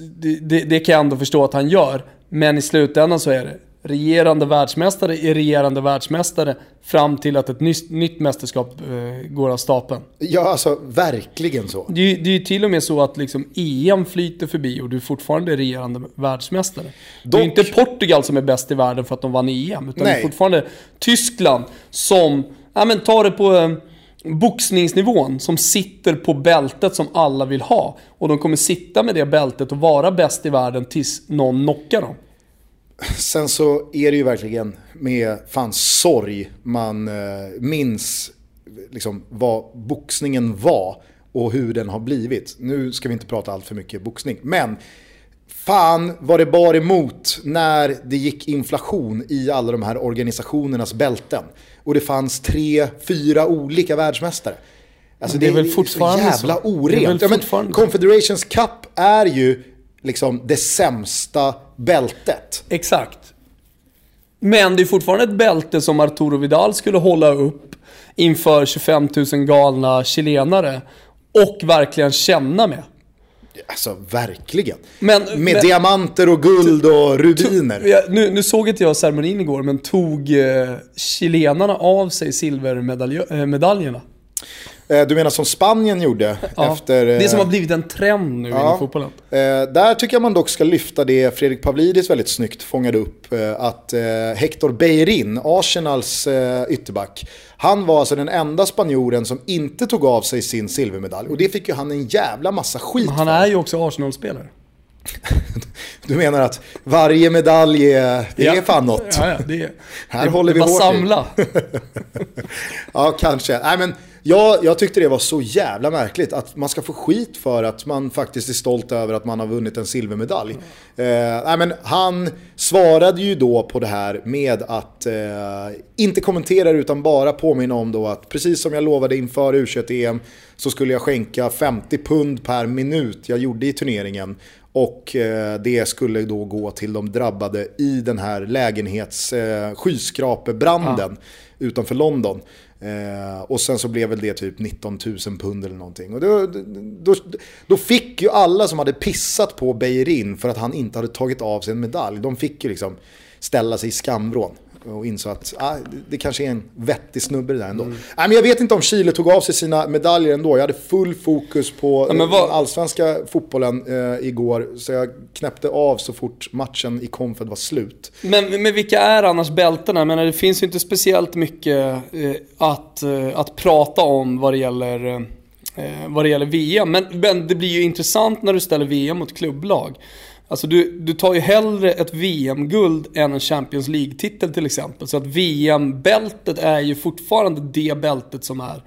Det, det, det kan jag ändå förstå att han gör. Men i slutändan så är det regerande världsmästare är regerande världsmästare fram till att ett nytt, nytt mästerskap eh, går av stapeln. Ja, alltså verkligen så. Det det är ju till och med så att liksom EM flyter förbi och du är fortfarande regerande världsmästare. Det är ju Dock- inte Portugal som är bäst i världen för att de vann EM, utan det Nej. är fortfarande Tyskland som, ja men ta det på eh, boxningsnivån, som sitter på bältet som alla vill ha. Och de kommer sitta med det bältet och vara bäst i världen tills någon knockar dem. Sen så är det ju verkligen med fan sorg man eh, minns liksom vad boxningen var och hur den har blivit. Nu ska vi inte prata allt för mycket boxning, men fan vad det bar emot när det gick inflation i alla de här organisationernas bälten. Och det fanns tre, fyra olika världsmästare. Alltså det är väl fortfarande jävla så. Det är orent. väl Ja. Confederations Cup är ju liksom det sämsta bältet. Exakt. Men det är fortfarande ett bälte som Arturo Vidal skulle hålla upp inför 25 000 galna chilenare och verkligen känna med. Alltså verkligen. Men- Med men- diamanter och guld och rubiner. Jag, nu, nu såg inte jag ceremonin igår, men tog eh, chilenarna av sig silvermedaljerna? Eh, Du menar som Spanien gjorde Ja. efter... eh, Det som har blivit en trend nu inom fotbollen. Eh, där tycker jag man dock ska lyfta det Fredrik Pavlidis väldigt snyggt fångade upp. Eh, att eh, Hector Beirin, Arsenals eh, ytterback, han var alltså den enda spanjoren som inte tog av sig sin silvermedalj. Och det fick ju han en jävla massa skit Han för. är ju också Arsenal-spelare. Du menar att varje medalj är, det är fan något? Ja, ja, det är, Här det, håller vi hårt samla. Ja, kanske. Nej, men jag, jag tyckte det var så jävla märkligt att man ska få skit för att man faktiskt är stolt över att man har vunnit en silvermedalj. Eh, nej, men han svarade ju då på det här med att eh, inte kommentera utan bara påminna om då att precis som jag lovade inför U21-EM så skulle jag skänka 50 pund per minut jag gjorde i turneringen. Och eh, det skulle då gå till de drabbade i den här lägenhets eh, skyskrapebranden utanför London. Eh, och sen så blev väl det typ 19 000 pund eller någonting. Och då, då, då fick ju alla som hade pissat på Beirin för att han inte hade tagit av sig en medalj, de fick ju liksom ställa sig i skamvrån. Och insåg att ah, det kanske är en vettig snubbe det där ändå. Mm. Nej, men jag vet inte om Chile tog av sig sina medaljer ändå. Jag hade full fokus på ja, vad... allsvenska fotbollen eh, igår. Så jag knäppte av så fort matchen i Confed var slut. Men, men vilka är annars bältena? Jag menar, det finns ju inte speciellt mycket eh, att, eh, att prata om vad det gäller eh, vad det gäller VM. Men, men det blir ju intressant när du ställer VM mot klubblag. Alltså du, du tar ju hellre ett VM-guld än en Champions League-titel till exempel. Så att VM-bältet är ju fortfarande det bältet som är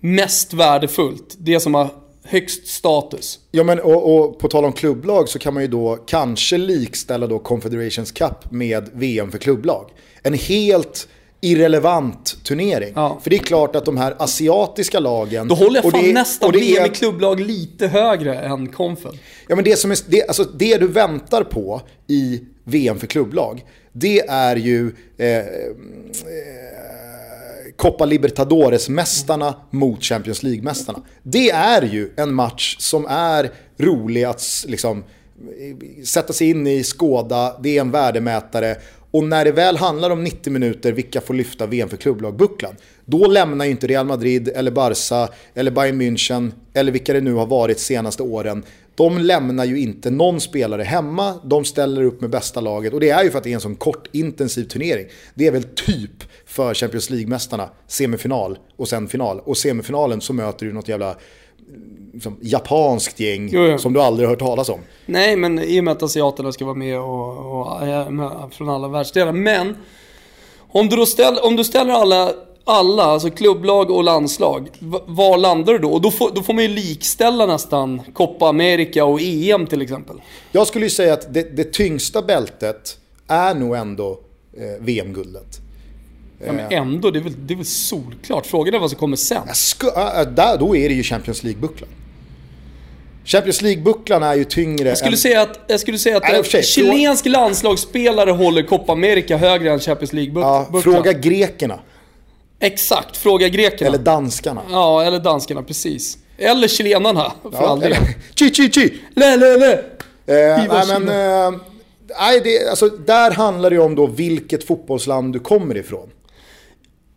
mest värdefullt. Det som har högst status. Ja men och, och, på tal om klubblag så kan man ju då kanske likställa då Confederations Cup med VM för klubblag. En helt irrelevant turnering. Ja. För det är klart att de här asiatiska lagen... Då håller jag fan det, nästan VM i klubblag lite högre än Confed. Ja men det som är, det, alltså det du väntar på i VM för klubblag, det är ju eh, eh, Copa Libertadores-mästarna mot Champions League-mästarna. Det är ju en match som är rolig att liksom, sätta sig in i, skåda, det är en värdemätare och när det väl handlar om 90 minuter, vilka får lyfta VM för klubblag-bucklan? Då lämnar ju inte Real Madrid, eller Barca, eller Bayern München, eller vilka det nu har varit senaste åren. De lämnar ju inte någon spelare hemma, de ställer upp med bästa laget. Och det är ju för att det är en sån kort, intensiv turnering. Det är väl typ för Champions League-mästarna, semifinal och sen final. Och semifinalen så möter du något jävla liksom, japanskt gäng jo, jo. som du aldrig hört talas om. Nej, men i och med att asiaterna ska vara med och, och, och från alla världsdelar. Men om du, då ställ, om du ställer alla, alla, alltså klubblag och landslag, var landar du då? Och då får, då får man ju likställa nästan Copa America och EM till exempel. Jag skulle ju säga att det, det tyngsta bältet är nog ändå eh, VM-guldet. Ja, men ändå, det är, väl, det är väl solklart. Frågan är vad som kommer sen. Äh, där, då är det ju Champions League-bucklan. Champions League-bucklan är ju tyngre Jag skulle än... säga att, jag skulle säga att Nej, en chilensk fråga... landslagsspelare håller Copa America högre än Champions League-bucklan. Ja, fråga grekerna. Exakt, fråga grekerna. Eller danskarna. Ja, eller danskarna, precis. Eller chilenarna, för ja, all del. Chi, chi, chi! Le, le, le! Eh, nej, men... Eh, nej, det, alltså, där handlar det ju om då vilket fotbollsland du kommer ifrån.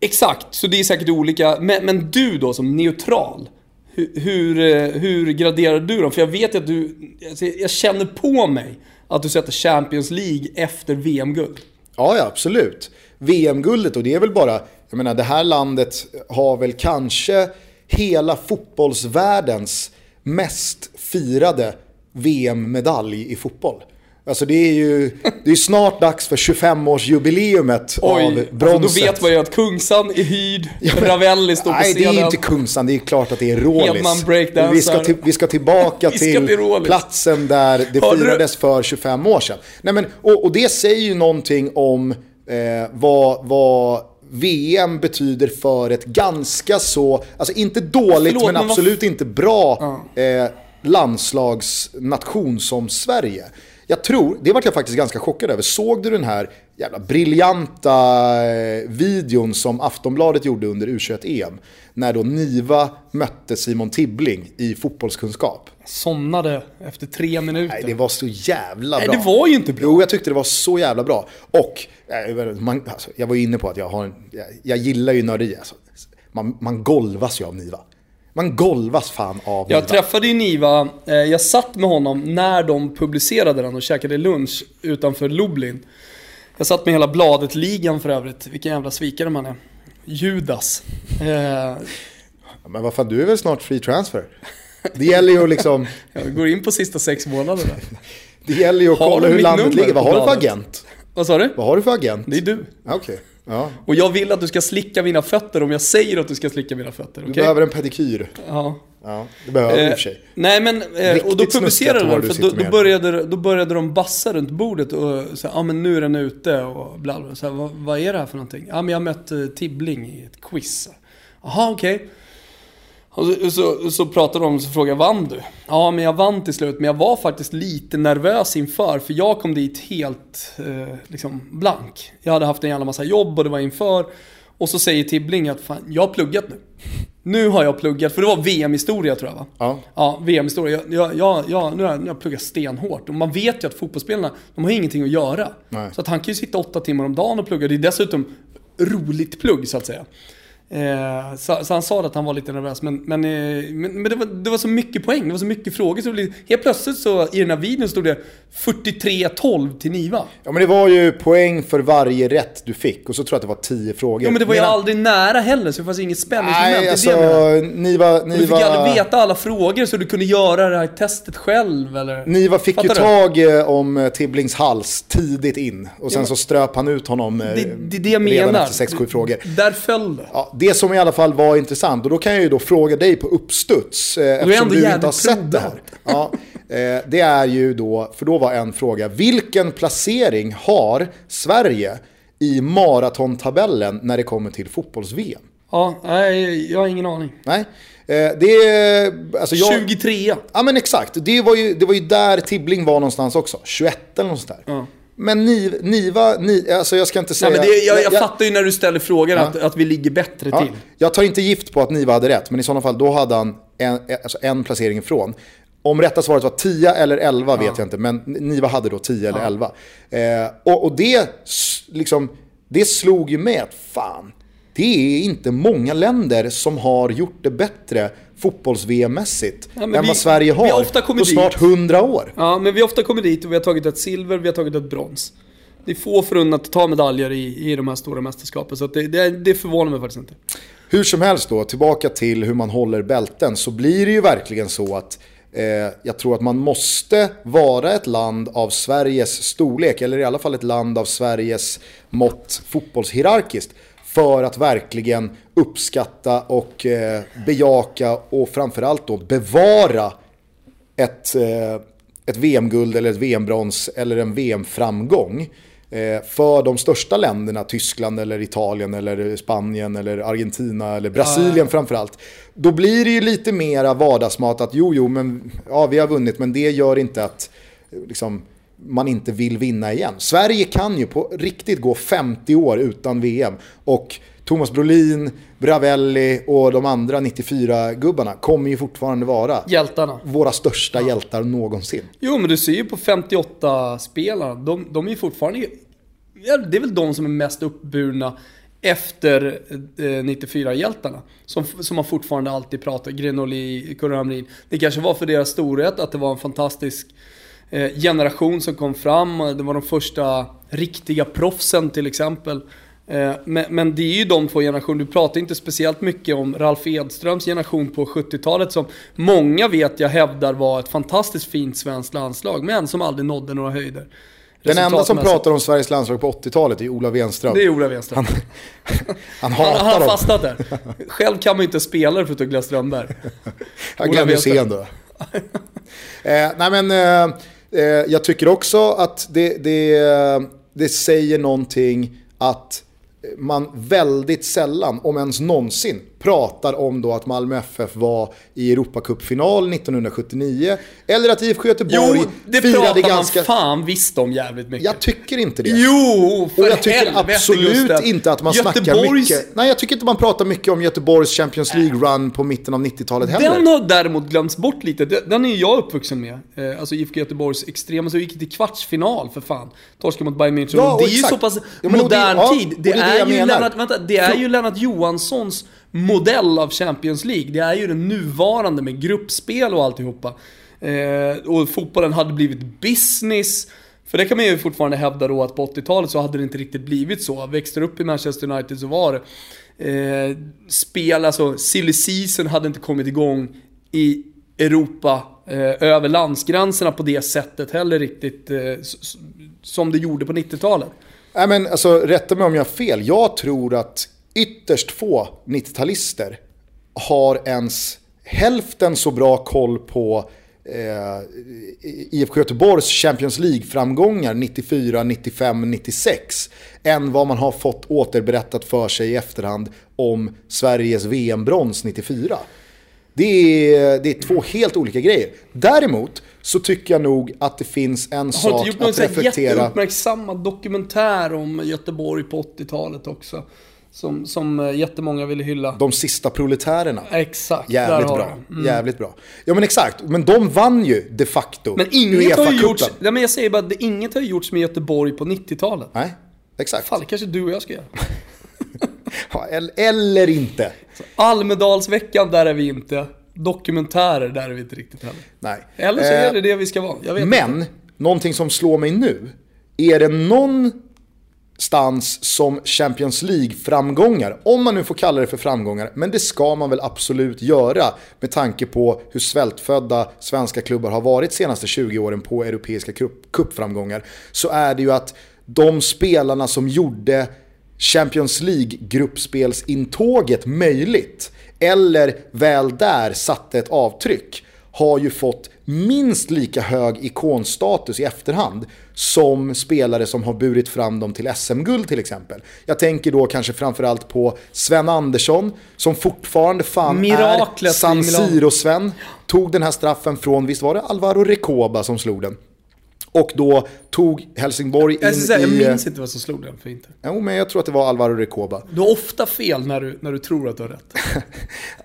Exakt, så det är säkert olika. Men, men du då som neutral, hur, hur, hur graderar du dem? För jag vet ju att du, alltså, jag känner på mig att du sätter Champions League efter VM-guld. Ja, ja, absolut. VM-guldet och det är väl bara, jag menar det här landet har väl kanske hela fotbollsvärldens mest firade VM-medalj i fotboll. Alltså det är ju det är snart dags för 25-årsjubileumet av bronset. Alltså då vet man ju att Kungsan är hyrd, ja, Ravelli står på nej, scenen. Nej, det är inte Kungsan, det är klart att det är Rålis. Vi ska, till, vi ska tillbaka vi ska till, till platsen där det firades du? för 25 år sedan. Nej, men, och, och det säger ju någonting om eh, vad, vad VM betyder för ett ganska så, alltså inte dåligt Förlåt, men absolut men inte bra ja. eh, landslagsnation som Sverige. Jag tror, det var jag faktiskt ganska chockad över. Såg du den här jävla briljanta eh, videon som Aftonbladet gjorde under U21-EM? När då Niva mötte Simon Tibbling i fotbollskunskap. Jag somnade efter tre minuter. Nej, det var så jävla bra. Nej, det var ju inte bra. Jo, jag tyckte det var så jävla bra. Och, eh, man, alltså, jag var inne på att jag har jag, jag gillar ju nörderi. Alltså, man, man golvas ju av Niva. Man golvas fan av Niva. Jag träffade ju Niva, eh, jag satt med honom när de publicerade den och käkade lunch utanför Lublin. Jag satt med hela Bladet-ligan för övrigt, vilken jävla svikare man är. Judas. Eh. Men vad fan, du är väl snart free transfer? Det gäller ju att liksom... Jag går in på sista sex månaderna. Det gäller ju att kolla hur landet ligger. Vad har du för agent? Vad sa du? Vad har du för agent? Det är du. Okej. Okay. Ja. Och jag vill att du ska slicka mina fötter om jag säger att du ska slicka mina fötter. Okay? Du behöver en pedikyr. Ja. Ja, det behöver du eh, i och för sig. Nej men, eh, och då publicerade de för då, då, började, då började de bassa runt bordet och säga, ja ah, men nu är den ute och bla bla. Så här, vad, vad, är det här för någonting? Ja ah, men jag mötte eh, Tibbling i ett quiz. Jaha okej. Okay. Och så, så, så pratade de och frågade vann du? Ja, men jag vann till slut, men jag var faktiskt lite nervös inför, för jag kom dit helt eh, liksom blank. Jag hade haft en jävla massa jobb och det var inför. Och så säger Tibbling att fan, jag har pluggat nu. Nu har jag pluggat, för det var VM-historia tror jag va? Ja. Ja, VM-historia. Jag, jag, jag, jag, nu, har jag, nu har jag pluggat stenhårt. Och man vet ju att fotbollsspelarna, de har ingenting att göra. Nej. Så att han kan ju sitta åtta timmar om dagen och plugga. Det är dessutom roligt plugg så att säga. Eh, så, så han sa att han var lite nervös, men, men, eh, men, men det, var, det var så mycket poäng, det var så mycket frågor. Så det blev, helt plötsligt så i den här videon stod det 43-12 till Niva. Ja men det var ju poäng för varje rätt du fick och så tror jag att det var 10 frågor. Ja, men det var ju Medan- aldrig nära heller, så det fanns inget spänningsmoment. Nej, alltså det. Niva... Och Du fick Niva... aldrig veta alla frågor så du kunde göra det här testet själv eller? Niva fick Fattar ju du? tag eh, om eh, Tibblings hals tidigt in. Och sen men- så ströp han ut honom eh, Det, det är det jag redan menar. efter 6-7 frågor. Där föll det. Ja, det som i alla fall var intressant, och då kan jag ju då fråga dig på uppstuds, eh, eftersom du inte har sett det här. Ja, eh, det är ju då, för då var en fråga, vilken placering har Sverige i maratontabellen när det kommer till fotbolls-VM? Ja, nej, jag har ingen aning. Nej, eh, det är... Alltså jag, 23. Ja men exakt, det var, ju, det var ju där Tibbling var någonstans också. 21 eller något sånt där. Ja. Men Niva, Niva ni, alltså jag ska inte säga... Nej, men det, jag, jag fattar ju när du ställer frågan Ja. att, att vi ligger bättre Ja, till. jag tar inte gift på att Niva hade rätt, men i sådana fall då hade han en, alltså en placering ifrån. Om rätta svaret var 10 eller 11 vet jag inte, men Niva hade då 10 eller 11. Eh, och, och det, liksom, det slog ju med att fan, det är inte många länder som har gjort det bättre fotbolls-VM-mässigt Ja, än vi- vad Sverige har på snart dit. 100 år. Ja, men vi har ofta kommit dit och vi har tagit ett silver, vi har tagit ett brons. Det är få förunnat att ta medaljer i, i de här stora mästerskapen, så det, det, det förvånar mig faktiskt inte. Hur som helst då, tillbaka till hur man håller bälten, så blir det ju verkligen så att eh, jag tror att man måste vara ett land av Sveriges storlek, eller i alla fall ett land av Sveriges mått fotbollshierarkiskt, för att verkligen uppskatta och eh, bejaka och framförallt då bevara ett, eh, ett VM-guld eller ett VM-brons eller en VM-framgång eh, för de största länderna, Tyskland eller Italien eller Spanien eller Argentina eller Brasilien framförallt. Då blir det ju lite mera vardagsmat att jo, jo, men ja, vi har vunnit, men det gör inte att liksom, man inte vill vinna igen. Sverige kan ju på riktigt gå 50 år utan VM och Thomas Brolin, Bravelli och de andra 94-gubbarna kommer ju fortfarande vara Hjältarna. våra största hjältar någonsin. Jo, men du ser ju på 58-spelarna, de, de är ju fortfarande... Ja, det är väl de som är mest uppburna efter eh, 94-hjältarna. Som, som man fortfarande alltid pratar, Grenoli, Kurre Hamrin. Det kanske var för deras storhet att det var en fantastisk generation som kom fram. Det var de första riktiga proffsen till exempel. Eh, Men, men det är ju de två generationerna, du pratar inte speciellt mycket om Ralf Edströms generation på 70-talet som många vet jag hävdar var ett fantastiskt fint svenskt landslag, men som aldrig nådde några höjder. Den enda som pratar om Sveriges landslag på 80-talet är Ola Wenström. Det är Ola Wenström. Han Han, hatar han har dem. fastnat där. Själv kan man ju inte spela förutom Glenn Strömberg. Han glömmer sen då. eh, nej men, eh, eh, Eh, jag tycker också att det, det, det säger någonting att man väldigt sällan, om ens någonsin, pratar om då att Malmö FF var i Europacupfinal 1979. Eller att IFK Göteborg Jo, det firade pratar ganska... man fan visst om jävligt mycket. Jag tycker inte det. Jo, för Och jag tycker helvete, absolut inte att man snackar Göteborgs- mycket. Nej, jag tycker inte man pratar mycket om Göteborgs Champions League-run på mitten av 90-talet heller. Den har däremot glömts bort lite. Den- är ju jag uppvuxen med. Eh, Alltså IFK Göteborgs extrema, så gick till kvartsfinal för fan. Torskade mot Bayern München. Ja, det är ju exakt. så pass Ja, det- modern ja, tid. och Det, det är det är, ju. Lennart, vänta, det är ju Lennart Johanssons modell av Champions League. Det är ju den nuvarande med gruppspel och alltihopa. Eh, och fotbollen hade blivit business. För det kan man ju fortfarande hävda då att på 80-talet så hade det inte riktigt blivit så. Växte upp i Manchester United så var det. Eh, spel, alltså silly season hade inte kommit igång i Europa eh, över landsgränserna på det sättet heller riktigt eh, som det gjorde på 90-talet. Nej men alltså, rätta mig om jag har fel. Jag tror att ytterst få 90-talister har ens hälften så bra koll på eh, IFK Göteborgs Champions League-framgångar 94, 95, 96 än vad man har fått återberättat för sig i efterhand om Sveriges VM-brons 94. Det är, det är två helt olika grejer. Däremot så tycker jag nog att det finns en Har du sak inte gjort någon att sån här reflektera. jätteuppmärksammad dokumentär om Göteborg på 80-talet också? Som, som eh, jättemånga ville hylla. De sista proletärerna. Exakt, Jävligt bra. Mm. Jävligt bra. Ja men exakt, men de vann ju de facto Men inget har ju gjorts, nej, men jag säger bara att det- inget har gjorts med Göteborg på 90-talet. Nej, exakt. Fan, det kanske du och jag ska göra. Ja, eller, inte. Almedalsveckan, där är vi inte. Dokumentärer, där är vi inte riktigt heller. Nej. Eller så Eh, är det det vi ska vara. Men, inte. någonting som slår mig nu. Är det stans som Champions League-framgångar, om man nu får kalla det för framgångar, men det ska man väl absolut göra med tanke på hur svältfödda svenska klubbar har varit de senaste 20 åren på europeiska cupframgångar, så är det ju att de spelarna som gjorde Champions League-gruppspelsintåget möjligt, eller väl där satte ett avtryck, har ju fått minst lika hög ikonstatus i efterhand som spelare som har burit fram dem till SM-guld till exempel. Jag tänker då kanske framförallt på Sven Andersson som fortfarande fan Miraklet är San. Siro-Sven. Tog den här straffen från, visst var det Alvaro Recoba som slog den? Och då tog Helsingborg in Jag, säga, jag i... minns inte vad som slog den för inte. Jo, men jag tror att det var Alvaro Recoba. Du har ofta fel när du, när du tror att du har rätt.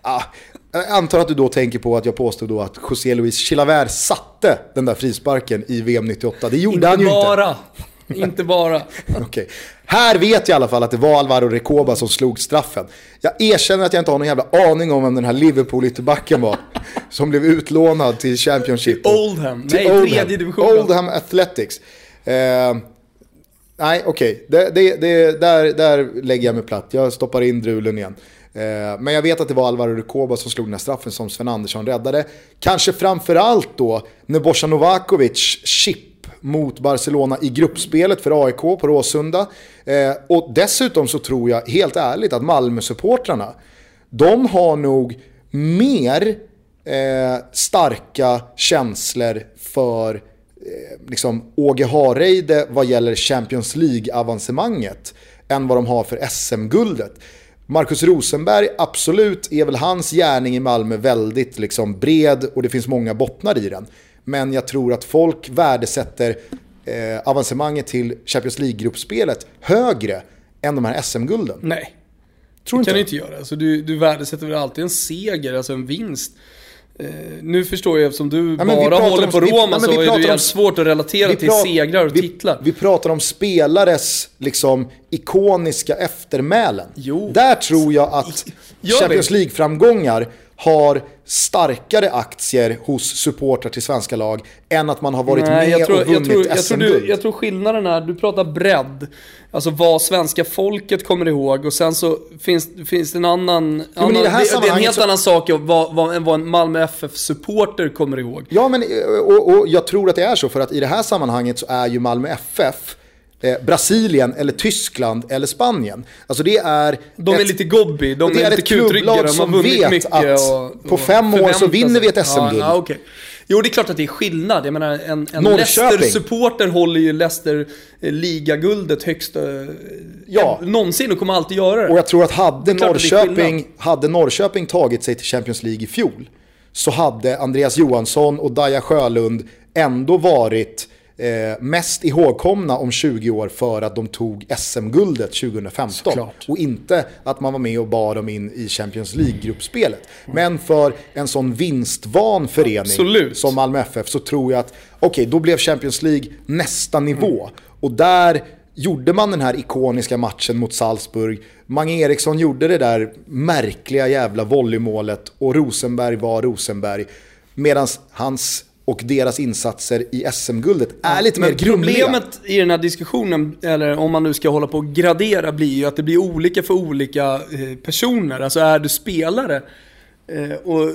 Ah, jag antar att du då tänker på att jag påstod då att José Luis Chilavert satte den där frisparken i VM 98. Det gjorde inte han ju inte. bara. Inte bara. Okej. Här vet jag i alla fall att det var Alvaro Recoba som slog straffen. Jag erkänner att jag inte har någon jävla aning om vem den här Liverpool-ytterbacken var. som blev utlånad till Championship. Oldham. Till Nej, Oldham. tredje divisionen. Oldham Athletics. Eh, nej, okej. Det, det, det, där, där lägger jag mig platt. Jag stoppar in drulen igen. Eh, men jag vet att det var Alvaro Rukoba som slog den här straffen som Sven Andersson räddade. Kanske framförallt då när Bosan Novakovic chip mot Barcelona i gruppspelet för AIK på Råsunda. Eh, och dessutom så tror jag helt ärligt att Malmö-supportrarna, de har nog mer eh, starka känslor för eh, liksom Åge Hareide vad gäller Champions League-avancemanget än vad de har för SM-guldet. Marcus Rosenberg, absolut är väl hans gärning i Malmö väldigt liksom bred och det finns många bottnar i den. Men jag tror att folk värdesätter eh, avancemanget till Champions League-gruppspelet högre än de här SM-gulden. Nej. Tror Det kan du inte? göra. Alltså, du, du värdesätter väl alltid en seger, alltså en vinst. Eh, nu förstår jag, eftersom du vi bara håller på vi- Roma men så vi är det pratar ju om- jävligt svårt att relatera till segrar och vi, titlar. Vi pratar om spelares liksom, ikoniska eftermälen. Jo. Där tror jag att Champions. League-framgångar har starkare aktier hos supportrar till svenska lag än att man har varit Nej, med tror, och jag, vunnit tror, jag, tror SM-guld. du, jag tror skillnaden är, du pratar bredd. Alltså vad svenska folket kommer ihåg och sen så finns, finns det en annan... i annan det här det, det är en helt så- annan sak vad, vad, vad en Malmö FF-supporter kommer ihåg. Ja, men och, och jag tror att det är så för att i det här sammanhanget så är ju Malmö FF eh, Brasilien eller Tyskland eller Spanien. Alltså det är... De är ett- lite gobby, de det är, är lite kutryggade, de har som vunnit vet mycket att och, på och fem år så vinner vi ett SM-guld. Ja, okej. Jo, det är klart att det är skillnad. Jag menar, en, en. Leicester-supporter håller ju Leicester eh, högst eh, Ja. någonsin och kommer alltid göra det. Och jag tror att hade är Norrköping, hade Norrköping tagit sig till Champions League i fjol så hade Andreas Johansson och Daja Sjölund ändå varit eh, mest ihågkomna om 20 år för att de tog SM-guldet 2015. Såklart. Och inte att man var med och bar dem in i Champions League-gruppspelet. Men för en sån vinstvan förening Absolut. som Malmö FF så tror jag att, okej, då blev Champions League nästa nivå. Mm. Och där gjorde man den här ikoniska matchen mot Salzburg. Mange Eriksson gjorde det där märkliga jävla volleymålet och Rosenberg var Rosenberg. Medan hans och deras insatser i SM-guldet är lite mer grumliga. problemet i den här diskussionen, eller om man nu ska hålla på och gradera, blir ju att det blir olika för olika eh, personer. Alltså är du spelare eh, och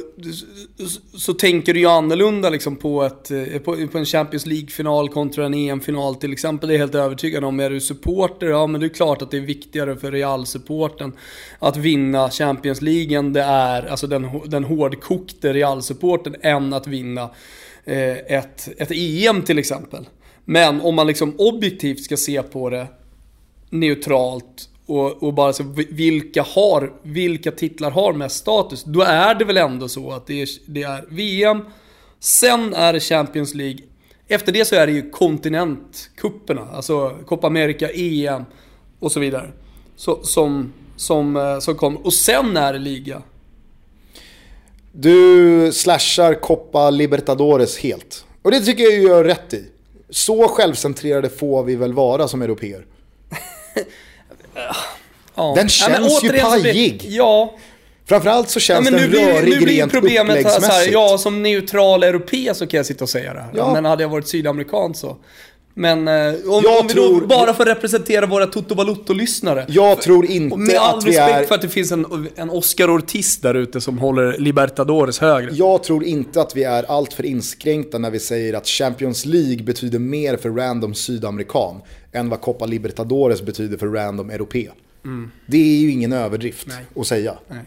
så, tänker du ju annorlunda liksom på, ett, eh, på, en Champions League-final kontra en EM-final till exempel. Det är jag helt övertygad om. Är du supporter, ja men det är klart att det är viktigare för Real-supporten att vinna Champions League än det är, alltså den, den hårdkokte Real-supporten, än att vinna Eh, ett, ett EM till exempel. Men om man liksom objektivt ska se på det neutralt och, och bara så vilka har, vilka titlar har mest status, då är det väl ändå så att det är, det är VM, sen är det Champions League, efter det så är det ju kontinentkupperna, alltså Copa America, EM och så vidare. Så, som, som, eh, som kommer. Och sen är det liga. Du slashar Copa Libertadores helt. Och det tycker jag du gör rätt i. Så självcentrerade får vi väl vara som europeer. Ja. Den känns men ju så blir- pajig. Ja, Framförallt så Ja, känns nu den rörig nu blir rent problemet här, så här, uppläggsmässigt. ja som neutral europé så kan jag sitta och säga det här. Ja. Men hade jag varit sydamerikan så. Men eh, om, om vi tror- då bara får representera våra Toto Balotto-lyssnare. Jag tror inte med all att vi respekt är... för att det finns en, en Oscar Ortiz där ute som håller Libertadores högre. Jag tror inte att vi är alltför inskränkta när vi säger att Champions League betyder mer för random sydamerikan än vad Copa Libertadores betyder för random europé. Det är ju ingen överdrift Mm. Nej. att säga. Nej.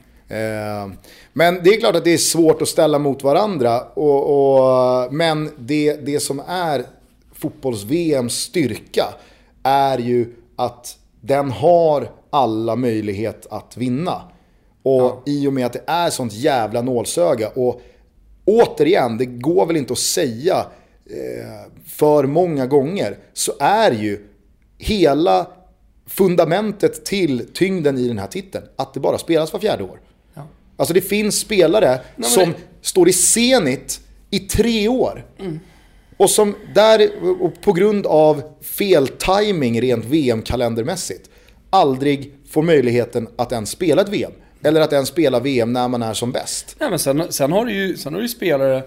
Eh, Men det är klart att det är svårt att ställa mot varandra. Och, och, men det, det som är fotbolls-VMs styrka är ju att den har alla möjlighet att vinna. Och i och med att det är sånt jävla nålsöga. Och återigen, det går väl inte att säga eh, för många gånger. Så är ju hela fundamentet till tyngden i den här titeln att det bara spelas var fjärde år. Ja. Alltså det finns spelare men som det- står i Zenit i tre år. Och som där, och på grund av fel timing rent VM-kalendermässigt, aldrig får möjligheten att ens spela ett VM. Eller att ens spela VM när man är som bäst. Nej, men sen, sen, har du ju, sen har du ju spelare...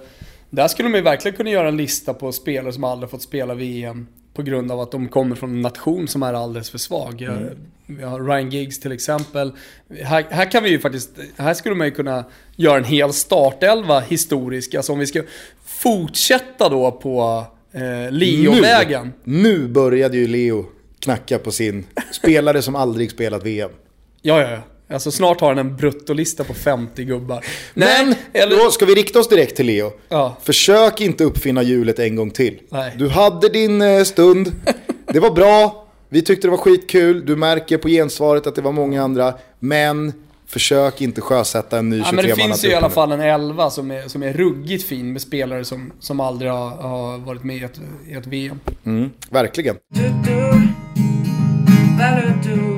Där skulle man ju verkligen kunna göra en lista på spelare som aldrig fått spela VM på grund av att de kommer från en nation som är alldeles för svag. Mm. Vi har Ryan Giggs till exempel. Här, här kan vi ju faktiskt... Här skulle man ju kunna göra en hel startelva historisk. Alltså om vi ska fortsätta då på eh, Leo-vägen. Nu, nu började ju Leo knacka på sin spelare som aldrig spelat VM. Ja, ja, ja. Alltså snart har han en bruttolista på 50 gubbar. Men, eller... då ska vi rikta oss direkt till Leo. Ja. Försök inte uppfinna hjulet en gång till. Nej. Du hade din eh, stund, det var bra, vi tyckte det var skitkul, du märker på gensvaret att det var många andra. Men försök inte sjösätta en ny 23 Ja, men det finns ju i alla fall en elva som är, som är ruggigt fin med spelare som, som aldrig har, har varit med i ett, i ett VM. Mm, verkligen. Do do,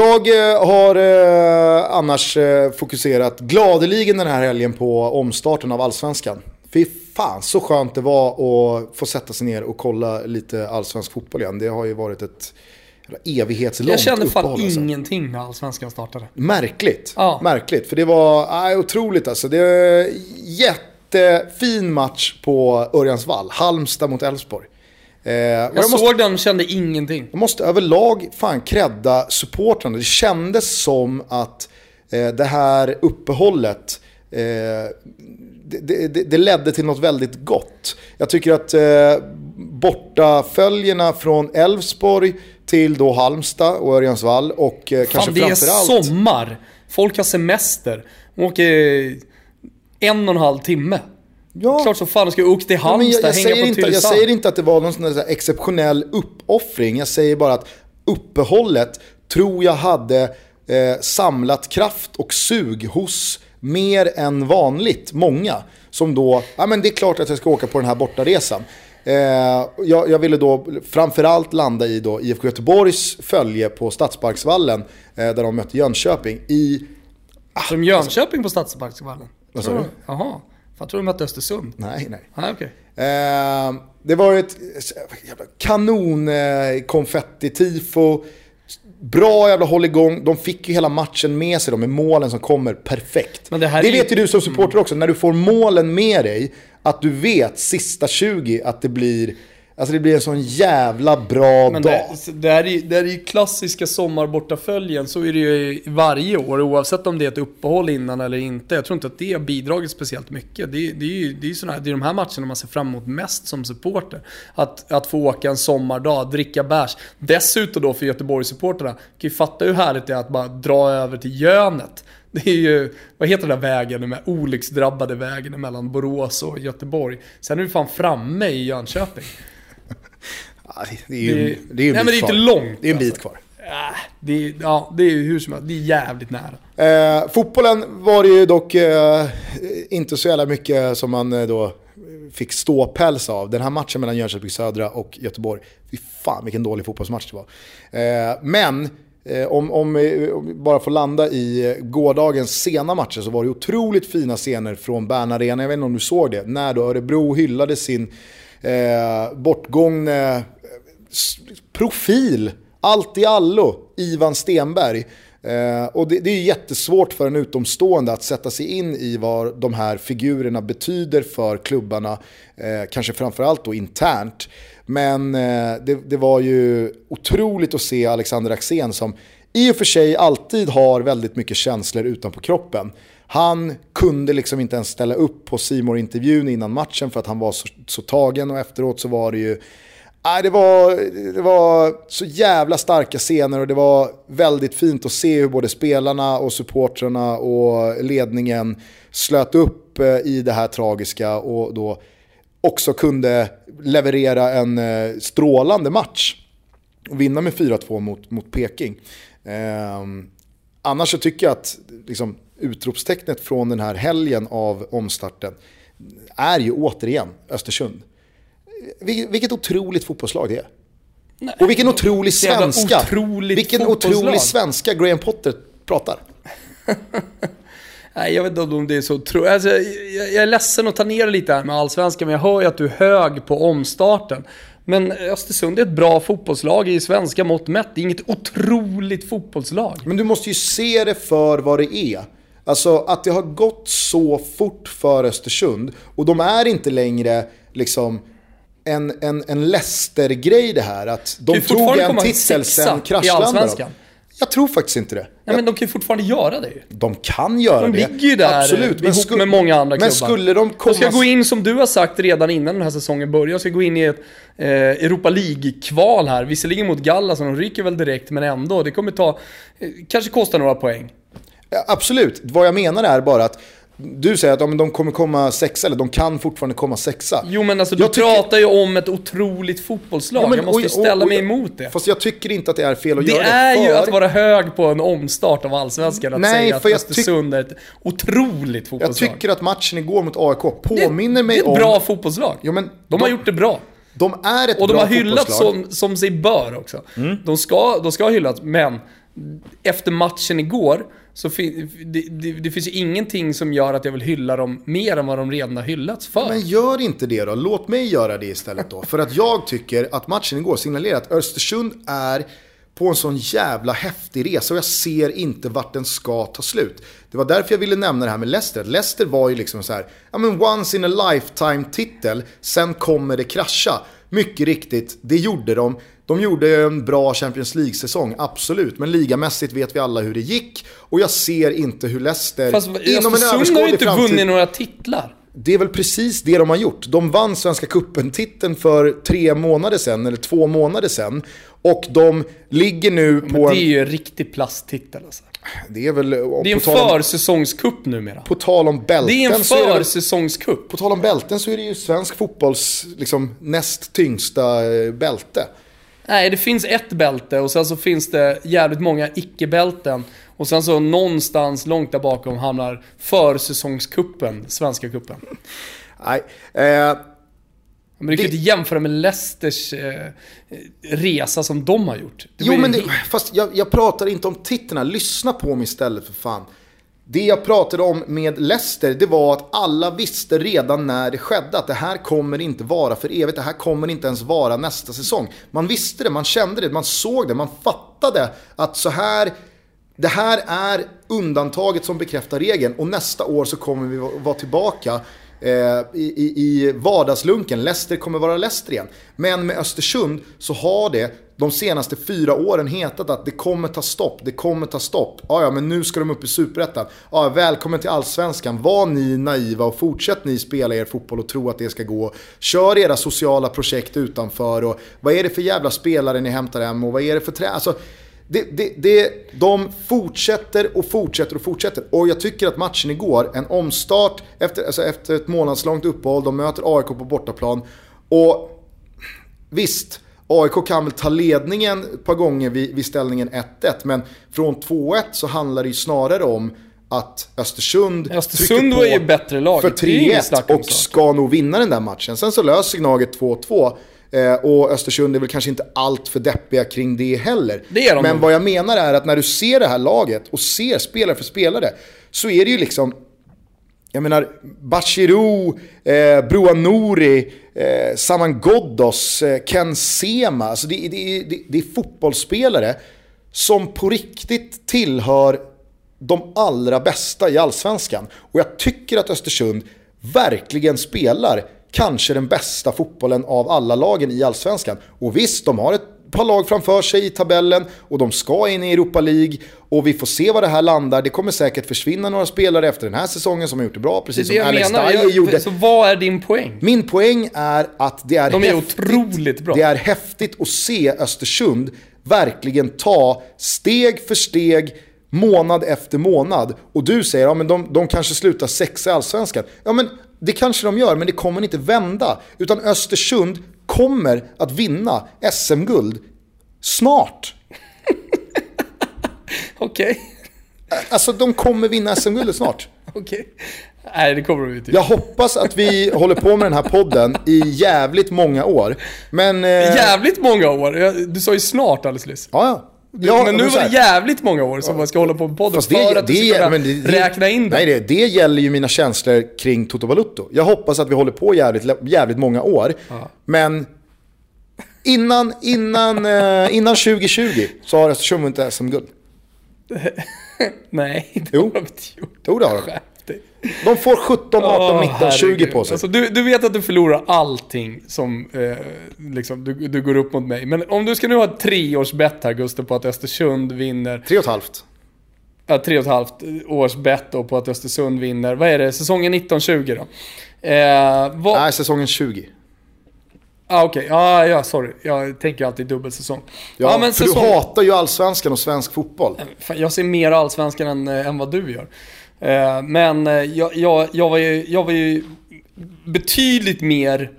Jag eh, har eh, annars eh, fokuserat gladeligen den här helgen på omstarten av Allsvenskan. Fy fan så skönt det var att få sätta sig ner och kolla lite allsvensk fotboll igen. Det har ju varit ett evighetslångt Jag kände fan uppehåll, alltså. ingenting när Allsvenskan startade. Märkligt. Ja. Märkligt. För det var aj, otroligt alltså. Det är jättefin match på Örjansvall. Halmstad mot Elfsborg. Eh, Jag, måste, såg den och kände ingenting. jag måste överlag fan credda supportrarna. Det kändes som att eh, det här uppehållet eh, det, det, det ledde till något väldigt gott. Jag tycker att eh, bortaföljerna från Elfsborg till då Halmstad och Örjansvall och eh, kanske Fan, det är framförallt... sommar. Folk har semester. De åker en och en halv timme. Ja. Klart som fan de ska åka till Ja, men jag, Halmstad, jag, hänga säger på inte, jag säger inte att det var någon sån exceptionell uppoffring. Jag säger bara att uppehållet tror jag hade eh, samlat kraft och sug hos mer än vanligt många. Som då, ja men det är klart att jag ska åka på den här bortaresan. Eh, jag, jag ville då framförallt landa i då IFK Göteborgs följe på Stadsparksvallen eh, där de mötte Jönköping i... Som Jönköping på Stadsparksvallen. Vad sa du? Jaha. Fan, tror de mötte Östersund? Nej, nej. Nej, okej. Eh, det var ett jävla kanon eh, konfetti-tifo. Bra jävla hålligång. De fick ju hela matchen med sig då, med målen som kommer perfekt. Men det här det vet ju du som supporter också, när du får målen med dig, att du vet sista 20 att det blir, alltså det blir en sån jävla bra Men dag. det, det, här är, det här är ju klassiska sommarbortaföljen, så är det ju varje år oavsett om det är ett uppehåll innan eller inte. Jag tror inte att det har bidragit speciellt mycket. Det, det är ju det är, såna här, det är de här matcherna man ser fram emot mest som supporter. Att, att få åka en sommardag, dricka bärs. Dessutom då för Göteborgssupporterna, kan ju fatta hur härligt det är att bara dra över till Jönet. Det är ju, vad heter den där vägen, den där olycksdrabbade vägen mellan Borås och Göteborg. Sen är du fan framme i Jönköping. Det är ju, det- det är ju en Nej, bit men det är kvar. inte långt, Det är en bit alltså. kvar. Äh, det, är- ja, det är ju hur som helst, det är jävligt nära. Eh, fotbollen var det ju dock eh, inte så jävla mycket som man eh, då fick ståpäls av. Den här matchen mellan Jönköping Södra och Göteborg, fy fan vilken dålig fotbollsmatch det var. Eh, men eh, om, om, eh, om vi bara får landa i gårdagens sena matcher så var det otroligt fina scener från Bern Arena. Jag vet inte om du såg det, när då Örebro hyllade sin eh, bortgångne profil, allt i allo, Ivan Stenberg. Eh, och det, det är jättesvårt för en utomstående att sätta sig in i vad de här figurerna betyder för klubbarna, eh, kanske framförallt då internt. Men eh, det, det var ju otroligt att se Alexander Axén som i och för sig alltid har väldigt mycket känslor utanpå kroppen. Han kunde liksom inte ens ställa upp på simor intervjun innan matchen för att han var så, så tagen och efteråt så var det ju Nej, det, var, det var så jävla starka scener och det var väldigt fint att se hur både spelarna och supportrarna och ledningen slöt upp eh, i det här tragiska och då också kunde leverera en eh, strålande match och vinna med 4-2 mot, mot Peking. Eh, annars så tycker jag att liksom, utropstecknet från den här helgen av omstarten är ju återigen Östersund. Vil- Vilket otroligt fotbollslag det är. Och vilken otrolig svenska. otroligt vilken otrolig svenska Graham Potter pratar. Nej, jag vet inte om det är så tro... alltså, jag, jag är ledsen att ta ner det lite här med allsvenskan, men jag hör ju att du är hög på omstarten. Men Östersund är ett bra fotbollslag i svenska mått mätt. Det är inget otroligt fotbollslag. Men du måste ju se det för vad det är. Alltså att det har gått så fort för Östersund och de är inte längre liksom en, en, en Leicester-grej det här. Att de tog en titel, sen i kraschlandade de. Jag tror faktiskt inte det. Ja, men de kan ju fortfarande göra det ju. De kan göra De det. ligger ju där Absolut. ihop sku- med många andra Men klubbar. skulle de komma... De ska gå in, som du har sagt redan innan den här säsongen börjar, ska gå in i ett eh, Europa League-kval här. Visserligen mot Gallas, så de ryker väl direkt, men ändå. Det kommer ta, eh, kanske kosta några poäng. Ja, Absolut. Vad jag menar är bara att du säger att ja, men de kommer komma sexa, eller de kan fortfarande komma sexa. Jo men alltså du Jag tycker- pratar ju om ett otroligt fotbollslag. Ja, men- jag måste ju och- och- ställa och- mig emot det. Fast jag tycker inte att det är fel att Det göra det. är ju för- att vara hög på en omstart av Allsvenskan att Nej, säga för att jag tyck- Östersund är ett otroligt Jag fotbollslag. tycker att matchen igår mot AIK det, påminner mig det är ett om... bra fotbollslag. Jo, men de, har gjort det bra. De är ett Och de bra har hyllats fotbollslag. Mm. som, som sig bör också. De, ska, de ska ha hyllats, men efter matchen igår så fin, det, det, det finns ju ingenting som gör att jag vill hylla dem mer än vad de redan har hyllats för. Men gör inte det då. Låt mig göra det istället då. För att jag tycker att matchen igår signalerar att Östersund är på en sån jävla häftig resa och jag ser inte vart den ska ta slut. Det var därför jag ville nämna det här med Leicester. Leicester var ju liksom så här, ja men once in a lifetime titel, sen kommer det krascha. Mycket riktigt, det gjorde de. De gjorde en bra Champions League-säsong, absolut. Men ligamässigt vet vi alla hur det gick. Och jag ser inte hur Leicester Fast inom en har ju inte framtid... vunnit några titlar. Det är väl precis det de har gjort. De vann Svenska Cupen-titeln för tre månader sedan, eller två månader sedan. Och de ligger nu Men på det är ju en riktig plasttitel alltså. Det är väl... Det är en försäsongscup numera. på tal om bälten Det är en försäsongscup. På tal om bälten så är det ju svensk fotbolls liksom, näst tyngsta eh, bälte. Nej, det finns ett bälte och sen så finns det jävligt många icke-bälten. Och sen så någonstans långt där bakom hamnar försäsongskuppen, Svenska kuppen. Nej. Eh, Men du kan Det- ju inte jämföra med Leicesters eh, resa som de har gjort. Det Jo men det, fast jag, jag pratar inte om titlarna, lyssna på mig istället för fan. Det jag pratade om med Leicester, det var att alla visste redan när det skedde att det här kommer inte vara för evigt, det här kommer inte ens vara nästa säsong. Man visste det, man kände det, man såg det, man fattade att så här, det här är undantaget som bekräftar regeln och nästa år så kommer vi vara tillbaka eh, i, i, i vardagslunken. Leicester kommer vara Leicester igen. Men med Östersund så har det de senaste fyra åren hetat att det kommer ta stopp, det kommer ta stopp. Ja, ja, men nu ska de upp i Superettan. Ja, välkommen till Allsvenskan. Var ni naiva och fortsätt ni spela er fotboll och tro att det ska gå. Kör era sociala projekt utanför och vad är det för jävla spelare ni hämtar hem och vad är det för trä... Alltså, det, det, det, de fortsätter och fortsätter och fortsätter. Och jag tycker att matchen igår, en omstart efter, alltså efter ett månadslångt uppehåll, de möter AIK på bortaplan. Och visst, AIK kan väl ta ledningen ett par gånger vid, vid ställningen 1-1, men från 2-1 så handlar det ju snarare om att Östersund, Östersund var ju bättre lag. för Det är inget snack 3-1 om och ska nog vinna den där matchen. Sen så löser Gnaget 2-2. Eh, och Östersund är väl kanske inte allt för deppiga kring det heller. Det är de Men vad jag menar är att när du ser det här laget och ser spelare för spelare så är det ju liksom jag menar, Bachirou, eh, Broa Nouri, eh, Saman Ghoddos, eh, Ken Sema. Alltså det, det, det, det är fotbollsspelare som på riktigt tillhör de allra bästa i allsvenskan. Och jag tycker att Östersund verkligen spelar kanske den bästa fotbollen av alla lagen i allsvenskan. Och visst, de har ett par lag framför sig i tabellen och de ska in i Europa League. Och vi får se var det här landar. Det kommer säkert försvinna några spelare efter den här säsongen som har gjort det bra, precis det som Alex. Dyer gjorde. Så vad är din poäng? Min poäng är att det är, De är häftigt, otroligt bra. det är häftigt att se Östersund verkligen ta steg för steg, månad efter månad. Och du säger att ja, men de, de kanske slutar sexa i Allsvenskan. Ja men det kanske de gör, men det kommer inte vända. Utan Östersund kommer att vinna SM-guld snart. Okej. Alltså de kommer vinna SM-guldet snart. Okej. Nej, det kommer de inte Jag hoppas att vi håller på med den här podden i jävligt många år. Men... Eh, Jävligt många år. Du sa ju snart alldeles nyss. Ja, ja. Ja, men nu var det jävligt många år som man ska hålla på med podden Fast för att du ska men det- räkna in det. Nej, det, det gäller ju mina känslor kring Toto Balutto. Jag hoppas att vi håller på jävligt, jävligt många år. Men innan, innan, eh, innan 2020 så har Östersund inte SM-guld. Nej, det Jo. har de inte gjort. Jo, det har de. De får 17, 18, Åh, 19, 20 herregud. på sig. Alltså, du, du vet att du förlorar allting som eh, liksom, du, du går upp mot mig. Men om du ska nu ha ett treårsbett här Gustav på att Östersund vinner. Tre och ett halvt. Ja, tre och ett halvt års bett då på att Östersund vinner. Vad är det? Säsongen 1920 då? Eh, vad, Nej, säsongen 20. ah, Okej, ja, ja, sorry. Jag tänker alltid dubbelsäsong. Ja, men för säsong- du hatar ju allsvenskan och svensk fotboll. Fan, Jag ser mer allsvenskan än, eh, än vad du gör. Eh, men eh, jag, jag, jag, var ju, jag var ju betydligt mer...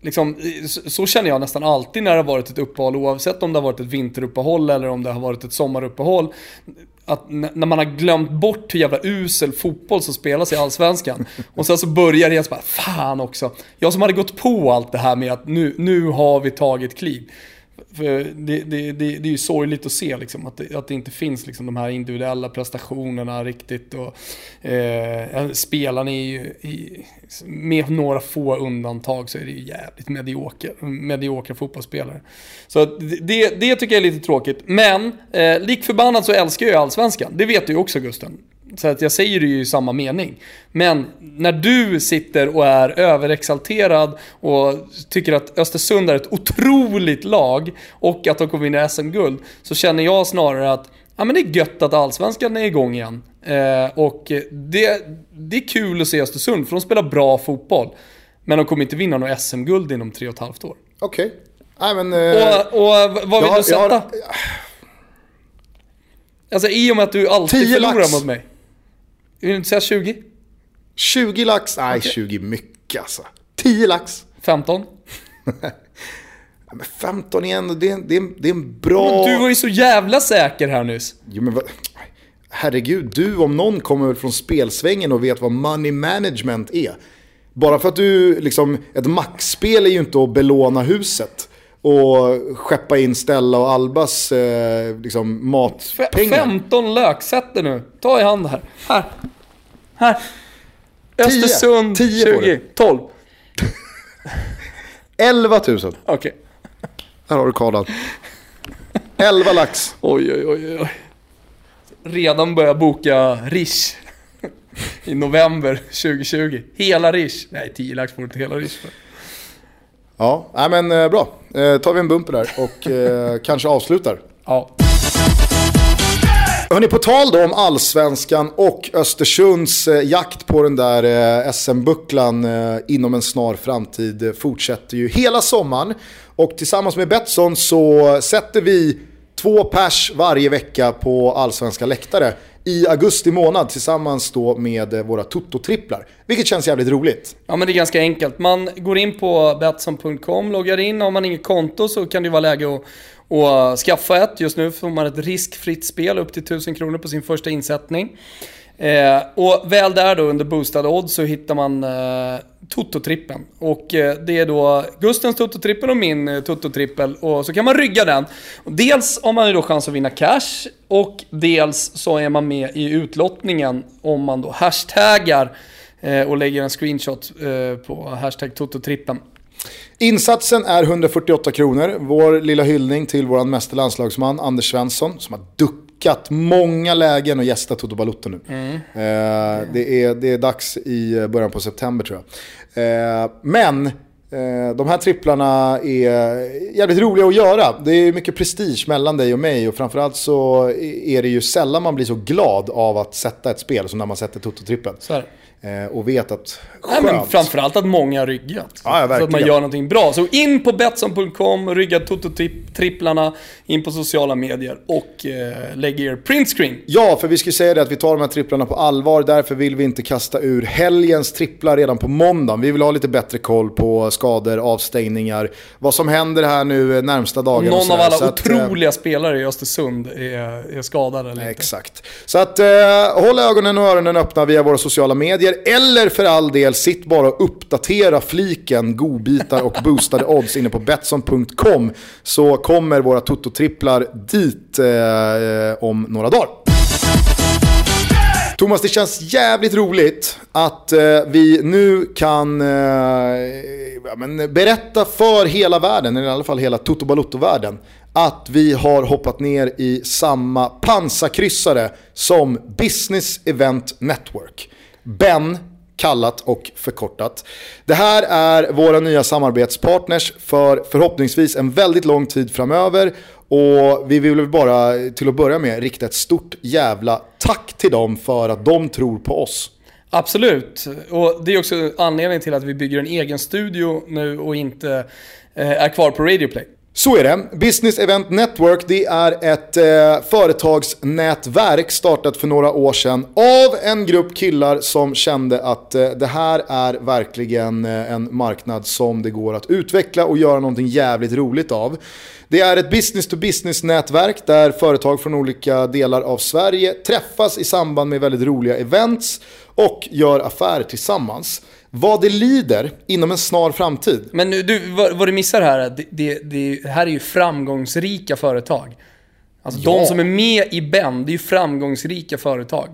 Liksom, eh, så, känner jag nästan alltid när det har varit ett uppehåll, oavsett om det har varit ett vinteruppehåll eller om det har varit ett sommaruppehåll. Att när man har glömt bort hur jävla usel fotboll som spelas i Allsvenskan. Och sen så börjar det bara, fan också. Jag som hade gått på allt det här med att nu, nu har vi tagit kliv. För det, det, det, det är ju sorgligt att se liksom, att, det, att det inte finns liksom, de här individuella prestationerna riktigt. Och, eh, spelarna är ju, i, med några få undantag så är det ju jävligt mediokra fotbollsspelare. Så det, det, det tycker jag är lite tråkigt. Men eh, lik förbannat så älskar jag Allsvenskan. Det vet du ju också Gusten. Så att jag säger det ju i samma mening. Men när du sitter och är överexalterad och tycker att Östersund är ett otroligt lag och att de kommer vinna SM-guld så känner jag snarare att ja, men det är gött att Allsvenskan är igång igen. Eh, och det, det är kul att se Östersund för de spelar bra fotboll. Men de kommer inte vinna något SM-guld inom tre och ett halvt år. Okej. Nej men... eh, Och, och vad vill har- du sätta? har- Alltså i och med att du alltid 10 förlorar lax. mot mig. Vill du inte säga 20? 20 lax? Nej, 20 mycket alltså. 10 lax? 15? Ja, men 15 igen, och det är, det är, det är en bra... Du var ju så jävla säker här nyss. Jo, men vad... Herregud, du om någon kommer väl från spelsvängen och vet vad money management är. Bara för att du, liksom, ett maxspel är ju inte att belåna huset och skeppa in Stella och Albas eh, liksom, matpengar. 15 lök, sätt det nu. Ta i hand här. Här. Här. Östersund Tio på 20. det. 12. 11 000. Okej. Här har du kardan. 11 lax. Oj, oj, oj, oj. Redan börjar boka Rish. I november 2020. Hela Rish. Nej, 10 lax får du inte hela Rish för. Ja, nej, men eh, bra. Eh, tar vi en bumper där och eh, kanske avslutar. Ja. Hörrni, på tal då om allsvenskan och Östersunds eh, jakt på den där eh, SM-bucklan eh, inom en snar framtid eh, fortsätter ju hela sommaren. Och tillsammans med Betsson så sätter vi två pers varje vecka på allsvenska läktare i augusti månad tillsammans då med eh, våra Toto-tripplar. Vilket känns jävligt roligt. Ja men det är ganska enkelt. Man går in på Betsson.com, loggar in. Har man inget konto så kan det vara läge att och skaffa ett. Just nu får man ett riskfritt spel upp till 1000 kronor på sin första insättning. Eh, och väl där då under boostade odds så hittar man eh, Toto-trippen. Och eh, det är då Gustens Toto-trippel och min eh, Toto-trippel. Och så kan man rygga den. Dels har man ju då chans att vinna cash och dels så är man med i utlottningen om man då hashtaggar eh, och lägger en screenshot eh, på hashtag Toto-trippen. Insatsen är 148 kronor. Vår lilla hyllning till vår mästerlandslagsman Anders Svensson som har duckat många lägen och gästat Toto Balotto nu. Mm. Eh, det, är, det är dags i början på september tror jag. Eh, men eh, de här tripplarna är jävligt roliga att göra. Det är mycket prestige mellan dig och mig och framförallt så är det ju sällan man blir så glad av att sätta ett spel som när man sätter Toto-trippen. Eh, och vet att skönt. Nej, men framförallt att många har ryggat. Ja, ja, så att man gör någonting bra. Så in på Betsson.com, rygga Toto-tripplarna, in på sociala medier och eh, lägg er printscreen. Ja, för vi skulle säga det att vi tar de här tripplarna på allvar. Därför vill vi inte kasta ur helgens tripplar redan på måndagen. Vi vill ha lite bättre koll på skador, avstängningar, vad som händer här nu närmsta dagen. Någon av alla otroliga att, spelare i Östersund är, är skadad eller inte. Exakt. Så att eh, håll ögonen och öronen öppna via våra sociala medier er, eller för all del sitt bara och uppdatera fliken godbitar och boostade odds inne på Betsson.com så kommer våra tototripplar dit eh, om några dagar. Thomas, det känns jävligt roligt att eh, vi nu kan eh, ja, men berätta för hela världen, eller i alla fall hela Toto Balotto-världen, att vi har hoppat ner i samma pansarkryssare som Business Event Network. Ben kallat och förkortat. Det här är våra nya samarbetspartners för förhoppningsvis en väldigt lång tid framöver och vi vill bara till att börja med rikta ett stort jävla tack till dem för att de tror på oss. Absolut, och det är också anledningen till att vi bygger en egen studio nu och inte eh, är kvar på Radioplay. Så är det. Business Event Network det är ett eh, företagsnätverk startat för några år sedan av en grupp killar som kände att eh, det här är verkligen eh, en marknad som det går att utveckla och göra någonting jävligt roligt av. Det är ett business-to-business-nätverk där företag från olika delar av Sverige träffas i samband med väldigt roliga events och gör affärer tillsammans vad det lider inom en snar framtid. Men du, vad, vad du missar här, det, det, det, här är ju framgångsrika företag. Alltså ja. de som är med i Ben, det är ju framgångsrika företag.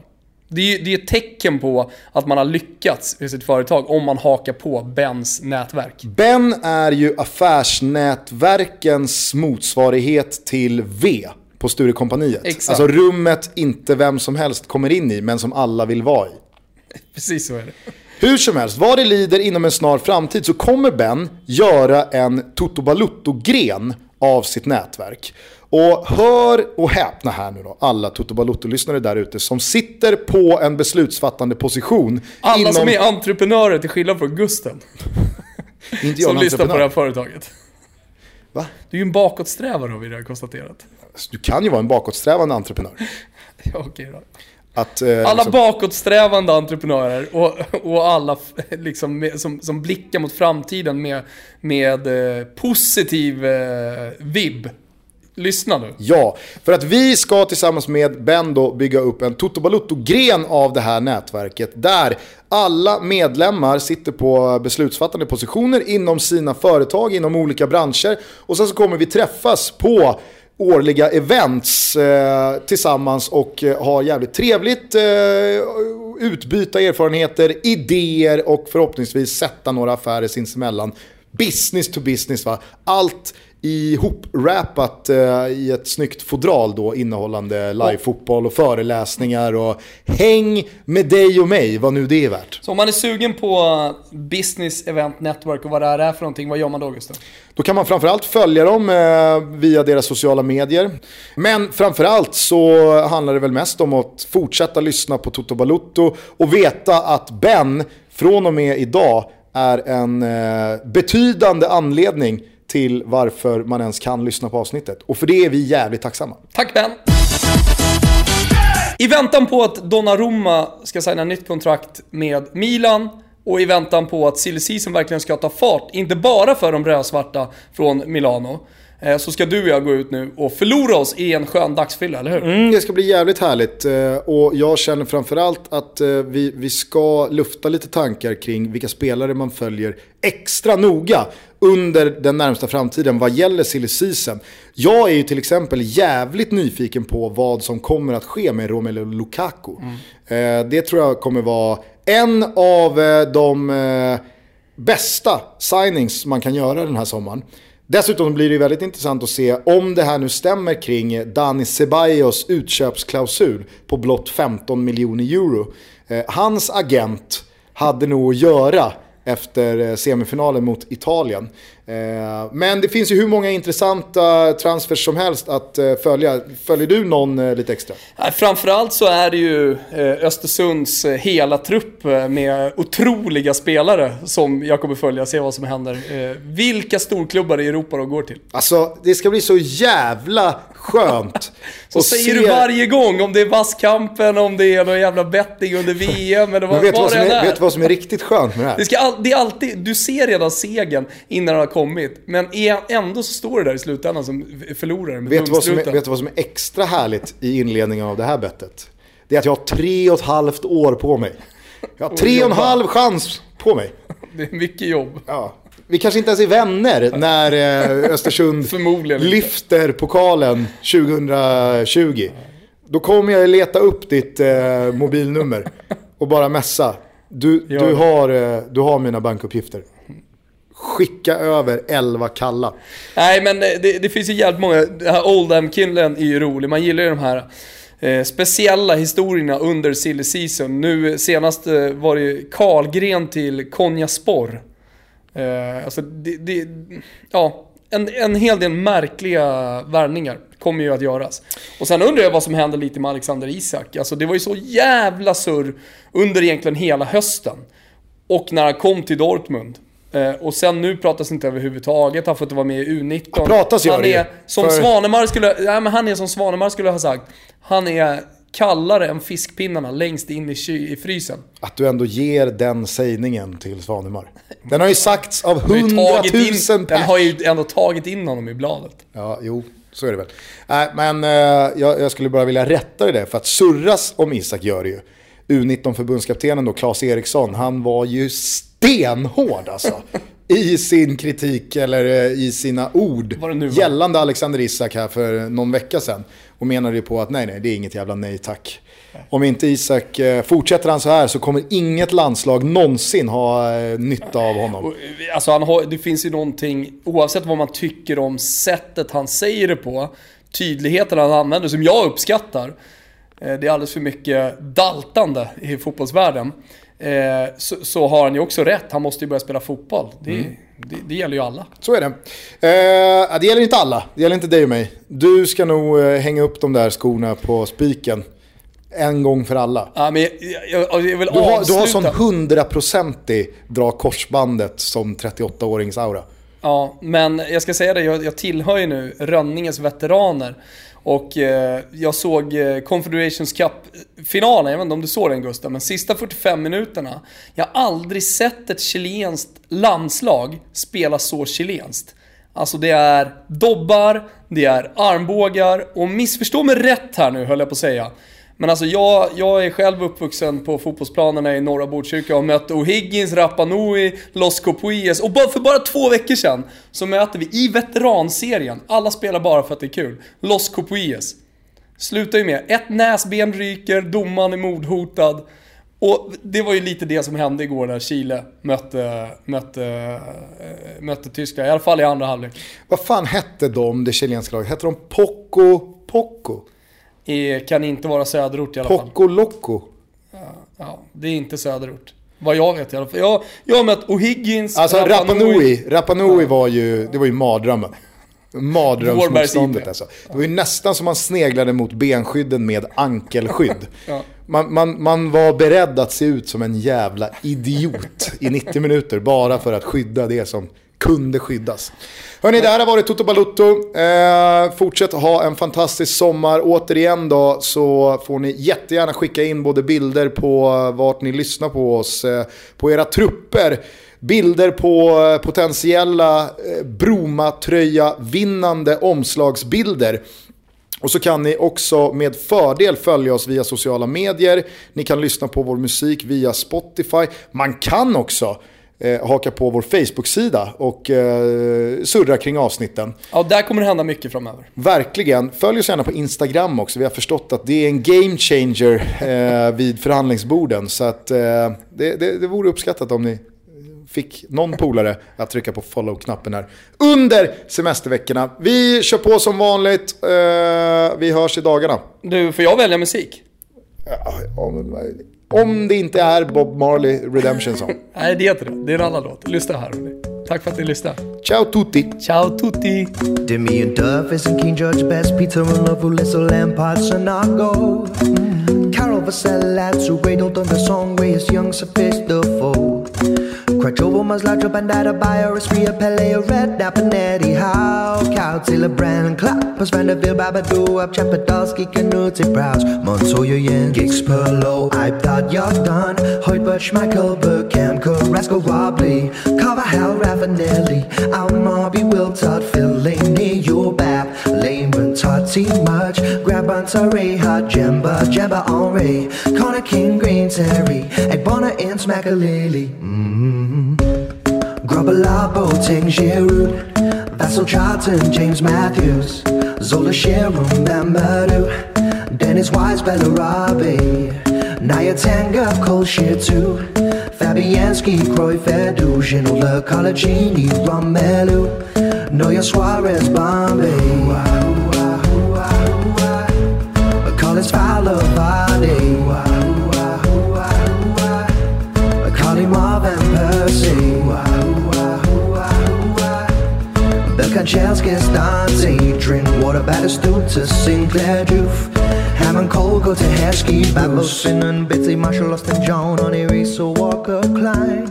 Det är ju det är ett tecken på att man har lyckats i sitt företag om man hakar på Bens nätverk. Ben är ju affärsnätverkens motsvarighet till V på Sturecompagniet. Exakt. Alltså rummet inte vem som helst kommer in i, men som alla vill vara i. Precis så är det. Hur som helst, vad det lider inom en snar framtid så kommer Ben göra en Toto Balutto-gren av sitt nätverk. Och hör och häpna här nu då, alla Toto Balutto-lyssnare där ute som sitter på en beslutsfattande position. Alla inom... som är entreprenörer till skillnad från Gusten. Inte jag som lyssnar på det här företaget. Va? Du är ju en bakåtsträvare har vi redan konstaterat. Du kan ju vara en bakåtsträvande entreprenör. ja, okej då. Att, eh, alla liksom... bakåtsträvande entreprenörer och, och alla liksom med, som, som blickar mot framtiden med, med eh, positiv eh, vibb. Lyssna nu. Ja, för att vi ska tillsammans med Ben då bygga upp en Toto Balutto-gren av det här nätverket där alla medlemmar sitter på beslutsfattande positioner inom sina företag, inom olika branscher och sen så kommer vi träffas på årliga events eh, tillsammans och eh, ha jävligt trevligt, eh, utbyta erfarenheter, idéer och förhoppningsvis sätta några affärer sinsemellan. Business to business va. Allt ihop-rappat eh, i ett snyggt fodral då innehållande live-fotboll och föreläsningar och häng med dig och mig, vad nu det är värt. Så om man är sugen på Business Event Network och vad det här är för någonting, vad gör man då Gustav? Då kan man framförallt följa dem eh, via deras sociala medier. Men framförallt så handlar det väl mest om att fortsätta lyssna på Toto Balutto och veta att Ben från och med idag är en eh, betydande anledning till varför man ens kan lyssna på avsnittet. Och för det är vi jävligt tacksamma. Tack Ben! I väntan på att Donnarumma ska signa nytt kontrakt med Milan och i väntan på att silly season verkligen ska ta fart, inte bara för de rödsvarta från Milano, så ska du och jag gå ut nu och förlora oss i en skön dagsfylla, eller hur? Mm, det ska bli jävligt härligt eh, och jag känner framförallt att eh, vi, vi ska lufta lite tankar kring vilka spelare man följer extra noga under den närmsta framtiden vad gäller silly season. Jag är ju till exempel jävligt nyfiken på vad som kommer att ske med Romelu Lukaku. Eh, Det tror jag kommer vara en av eh, de eh, bästa signings man kan göra den här sommaren. Dessutom blir det väldigt intressant att se om det här nu stämmer kring Dani Ceballos utköpsklausul på blott 15 miljoner euro. Eh, hans agent hade nog att göra efter eh, semifinalen mot Italien. Eh, Men det finns ju hur många intressanta transfers som helst att eh, följa. Följer du någon eh, lite extra? Framförallt så är det ju Östersunds hela trupp med otroliga spelare som jag kommer följa, se vad som händer. Vilka storklubbar i Europa de går till. Alltså det ska bli så jävla skönt. Så säger se- du varje gång, om det är vasskampen, om det är någon jävla betting under VM eller Men vad, vet du vad, det är, vet du vad som är riktigt skönt med det här? Det, all, det är alltid, du ser redan segern innan den har kommit, men är- ändå så står det där i slutändan som förlorare med Vet du, vad som är, vet du vad som är extra härligt i inledningen av det här bettet? Det är att jag har tre och ett halvt år på mig. Jag har tre och en halv chans på mig. Det är mycket jobb. Ja. Vi kanske inte ens är vänner när eh, Östersund lyfter pokalen 2020. Då kommer jag leta upp ditt eh, mobilnummer och bara messa. Du, du, har, eh, du har mina bankuppgifter. Skicka över 11 kalla. Nej men det, det finns ju jävligt många, det här Oldham-killen är ju rolig, man gillar ju de här eh, speciella historierna under silly season. Nu senast eh, var det ju Karlgren till Konjaspor. Eh, alltså det, det, ja, en, en hel del märkliga värvningar kommer ju att göras. Och sen undrar jag vad som händer lite med Alexander Isak. Alltså det var ju så jävla surr under egentligen hela hösten. Och när han kom till Dortmund. Eh, och sen nu pratas inte överhuvudtaget, han får inte vara med i U19. pratas gör han det som För- Svanemar skulle, nej, men han är som Svanemar skulle ha sagt, han är kallare än fiskpinnarna längst in i, ky- i frysen. Att du ändå ger den sägningen till Svanemar. Den har ju sagts av Den hundratusen Den pers. har ju ändå tagit in honom i bladet. Ja, jo, så är det väl. Nej, men eh, jag, jag skulle bara vilja rätta det där, för att surras om Isak gör det ju. U19-förbundskaptenen då, Claes Eriksson, han var ju stenhård alltså. I sin kritik, eller eh, i sina ord, gällande Alexander Isak här för någon vecka sedan. Och menade ju på att nej, nej, det är inget jävla nej tack. Om inte Isak, eh, fortsätter han så här så kommer inget landslag någonsin ha eh, nytta av honom. Alltså han har, det finns ju någonting, oavsett vad man tycker om sättet han säger det på, tydligheten han använder, som jag uppskattar. Det är alldeles för mycket daltande i fotbollsvärlden. Eh, Så, så har han ju också rätt, han måste ju börja spela fotboll. Det, det, det gäller ju alla. Så är det. Eh, det gäller inte alla, det gäller inte dig och mig. Du ska nog eh, hänga upp de där skorna på spiken. En gång för alla. Ja, men jag, jag, jag vill Du har, du avsluta. har sån hundraprocentig dra korsbandet som 38-årings aura. Ja, men jag ska säga det, jag, jag tillhör ju nu Rönninges veteraner. Och eh, jag såg eh, Confederations Cup-finalen, jag vet inte om du såg den Gustav, men sista 45 minuterna. Jag har aldrig sett ett chilenskt landslag spela så chilenskt. Alltså det är dobbar, det är armbågar och missförstå mig rätt här nu höll jag på att säga. Men alltså jag, jag är själv uppvuxen på fotbollsplanerna i norra Botkyrka och har mött O'Higgins, Rapa Nui, Los Copuies och bara för bara två veckor sedan så möter vi i veteranserien, alla spelar bara för att det är kul, Los Copuies. Slutar ju med, ett näsben ryker, domaren är mordhotad. Och det var ju lite det som hände igår när Chile mötte, mötte, eh, mötte Tyskland, i alla fall i andra halvlek. Vad fan hette de, det chilenska laget? Hette de Poco Poco? I- Kan inte vara söderort i alla fall. Poco Loco? Ja, det är inte söderort. Vad jag vet i alla fall. Jag, jag har mött O'Higgins, Alltså Rapa Rapa Nui. Nui, Rapa Nui var ju, det var ju mardrömmen. Mardrömsmotståndet alltså. Det var ju nästan som man sneglade mot benskydden med ankelskydd. Ja. man, man, man var beredd att se ut som en jävla idiot i 90 minuter bara för att skydda det som kunde skyddas. Hörni, det här har varit Toto Balutto. Eh, fortsätt ha en fantastisk sommar. Återigen då så får ni jättegärna skicka in både bilder på vart ni lyssnar på oss, eh, på era trupper, bilder på eh, potentiella eh, Broma-tröja-vinnande omslagsbilder. Och så kan ni också med fördel följa oss via sociala medier. Ni kan lyssna på vår musik via Spotify. Man kan också eh, haka på vår Facebook-sida och eh, surra kring avsnitten. Ja, där kommer det hända mycket framöver. Verkligen. Följ oss gärna på Instagram också. Vi har förstått att det är en game changer eh, vid förhandlingsborden. Så att, eh, det, det, det vore uppskattat om ni fick någon polare att trycka på follow-knappen här under semesterveckorna. Vi kör på som vanligt. Eh, vi hörs i dagarna. Du, får jag välja musik? Ja, om, om det inte är Bob Marley Redemption Song. Nej, det är inte det. Det är en annan låt. Lyssna här. Tack för att ni lyssnade. Ciao tutti! Ciao tutti! Demi and Duff and King George Best, Peter and Lovelace och Lampard Sanago. Mm. Carol Vasell lät så redo den där sång med his young sophistical. Crutchover must Crachovo, Maslacho, Bandada, Bio, Espria, Pele, Red, Napanetti, How, cow Kautzilla, Brand, Clappers, Vanderbilt, Babadoo, Up, Chapadalski, Knutzi, Browse, Monsoyo, Yen, Gigs, Perlo, I thought you're done, Hoyberg, Schmeichel, Burkham, Carrasco, Wobbly, Carvajal, Ravanelli, Almarby, filling Fellaini, Your bath, Lame, and Tati much. Grab on Torre Hot Jemba Jemba Henri Connor King Green Terry. Egg Bonner in Smackalili mm Grubbalabo, Ting Giroud. Vassal Charlton, James Matthews. Zola Sharon, Bambadoo Dennis Wise, Bellarabi Naya Tanga, Cole too Fabianski, Croy Fedu Ginola, Colagini, Romelu. Noya Suarez, Bombay Collins, Fowler, Vardy Carly Marvin, Percy. The Kanchelskis, Dante Drink water, Battistu to Sinclair Joof Hammond Cole, go to Hesky Babos, and Bitsy, Marshall, Austin, John, on Eriso, Walker, Klein.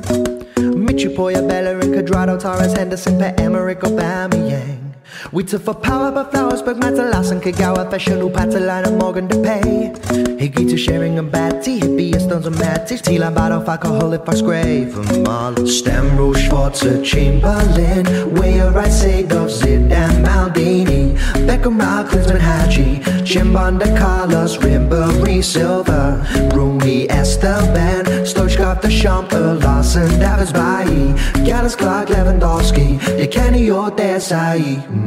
Michi, Poya, Bellerin, Quadrado, Torres, Henderson, Pat, Emmerich, Obama, Yang we took for power, but flowers, but Matalas Kagawa, fashion, Patalina, Morgan to pay. Higgy to sharing a bad batty, hippie, stones and matties, Tila, bottle, alcoholic, parks, grave, and Mal. Stemro, Schwarzer, Chamberlain, where I say, Dove, Zid, and Maldini, Beckham, Klinsman, Haji, Chimbanda, Carlos, Rimbery, Silver, Rooney, Esteban, Stoichkov, the Champer, Lawson, Davis, Bailly, Gallus, Clark, Lewandowski, Kenny, or Desai.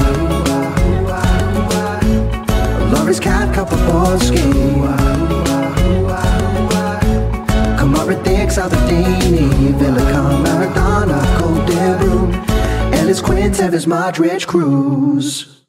This kind couple polski Komary thinks of the Dini Villicom Maradona, Cote d'Abreu Ellis Quintez, Modric Cruz.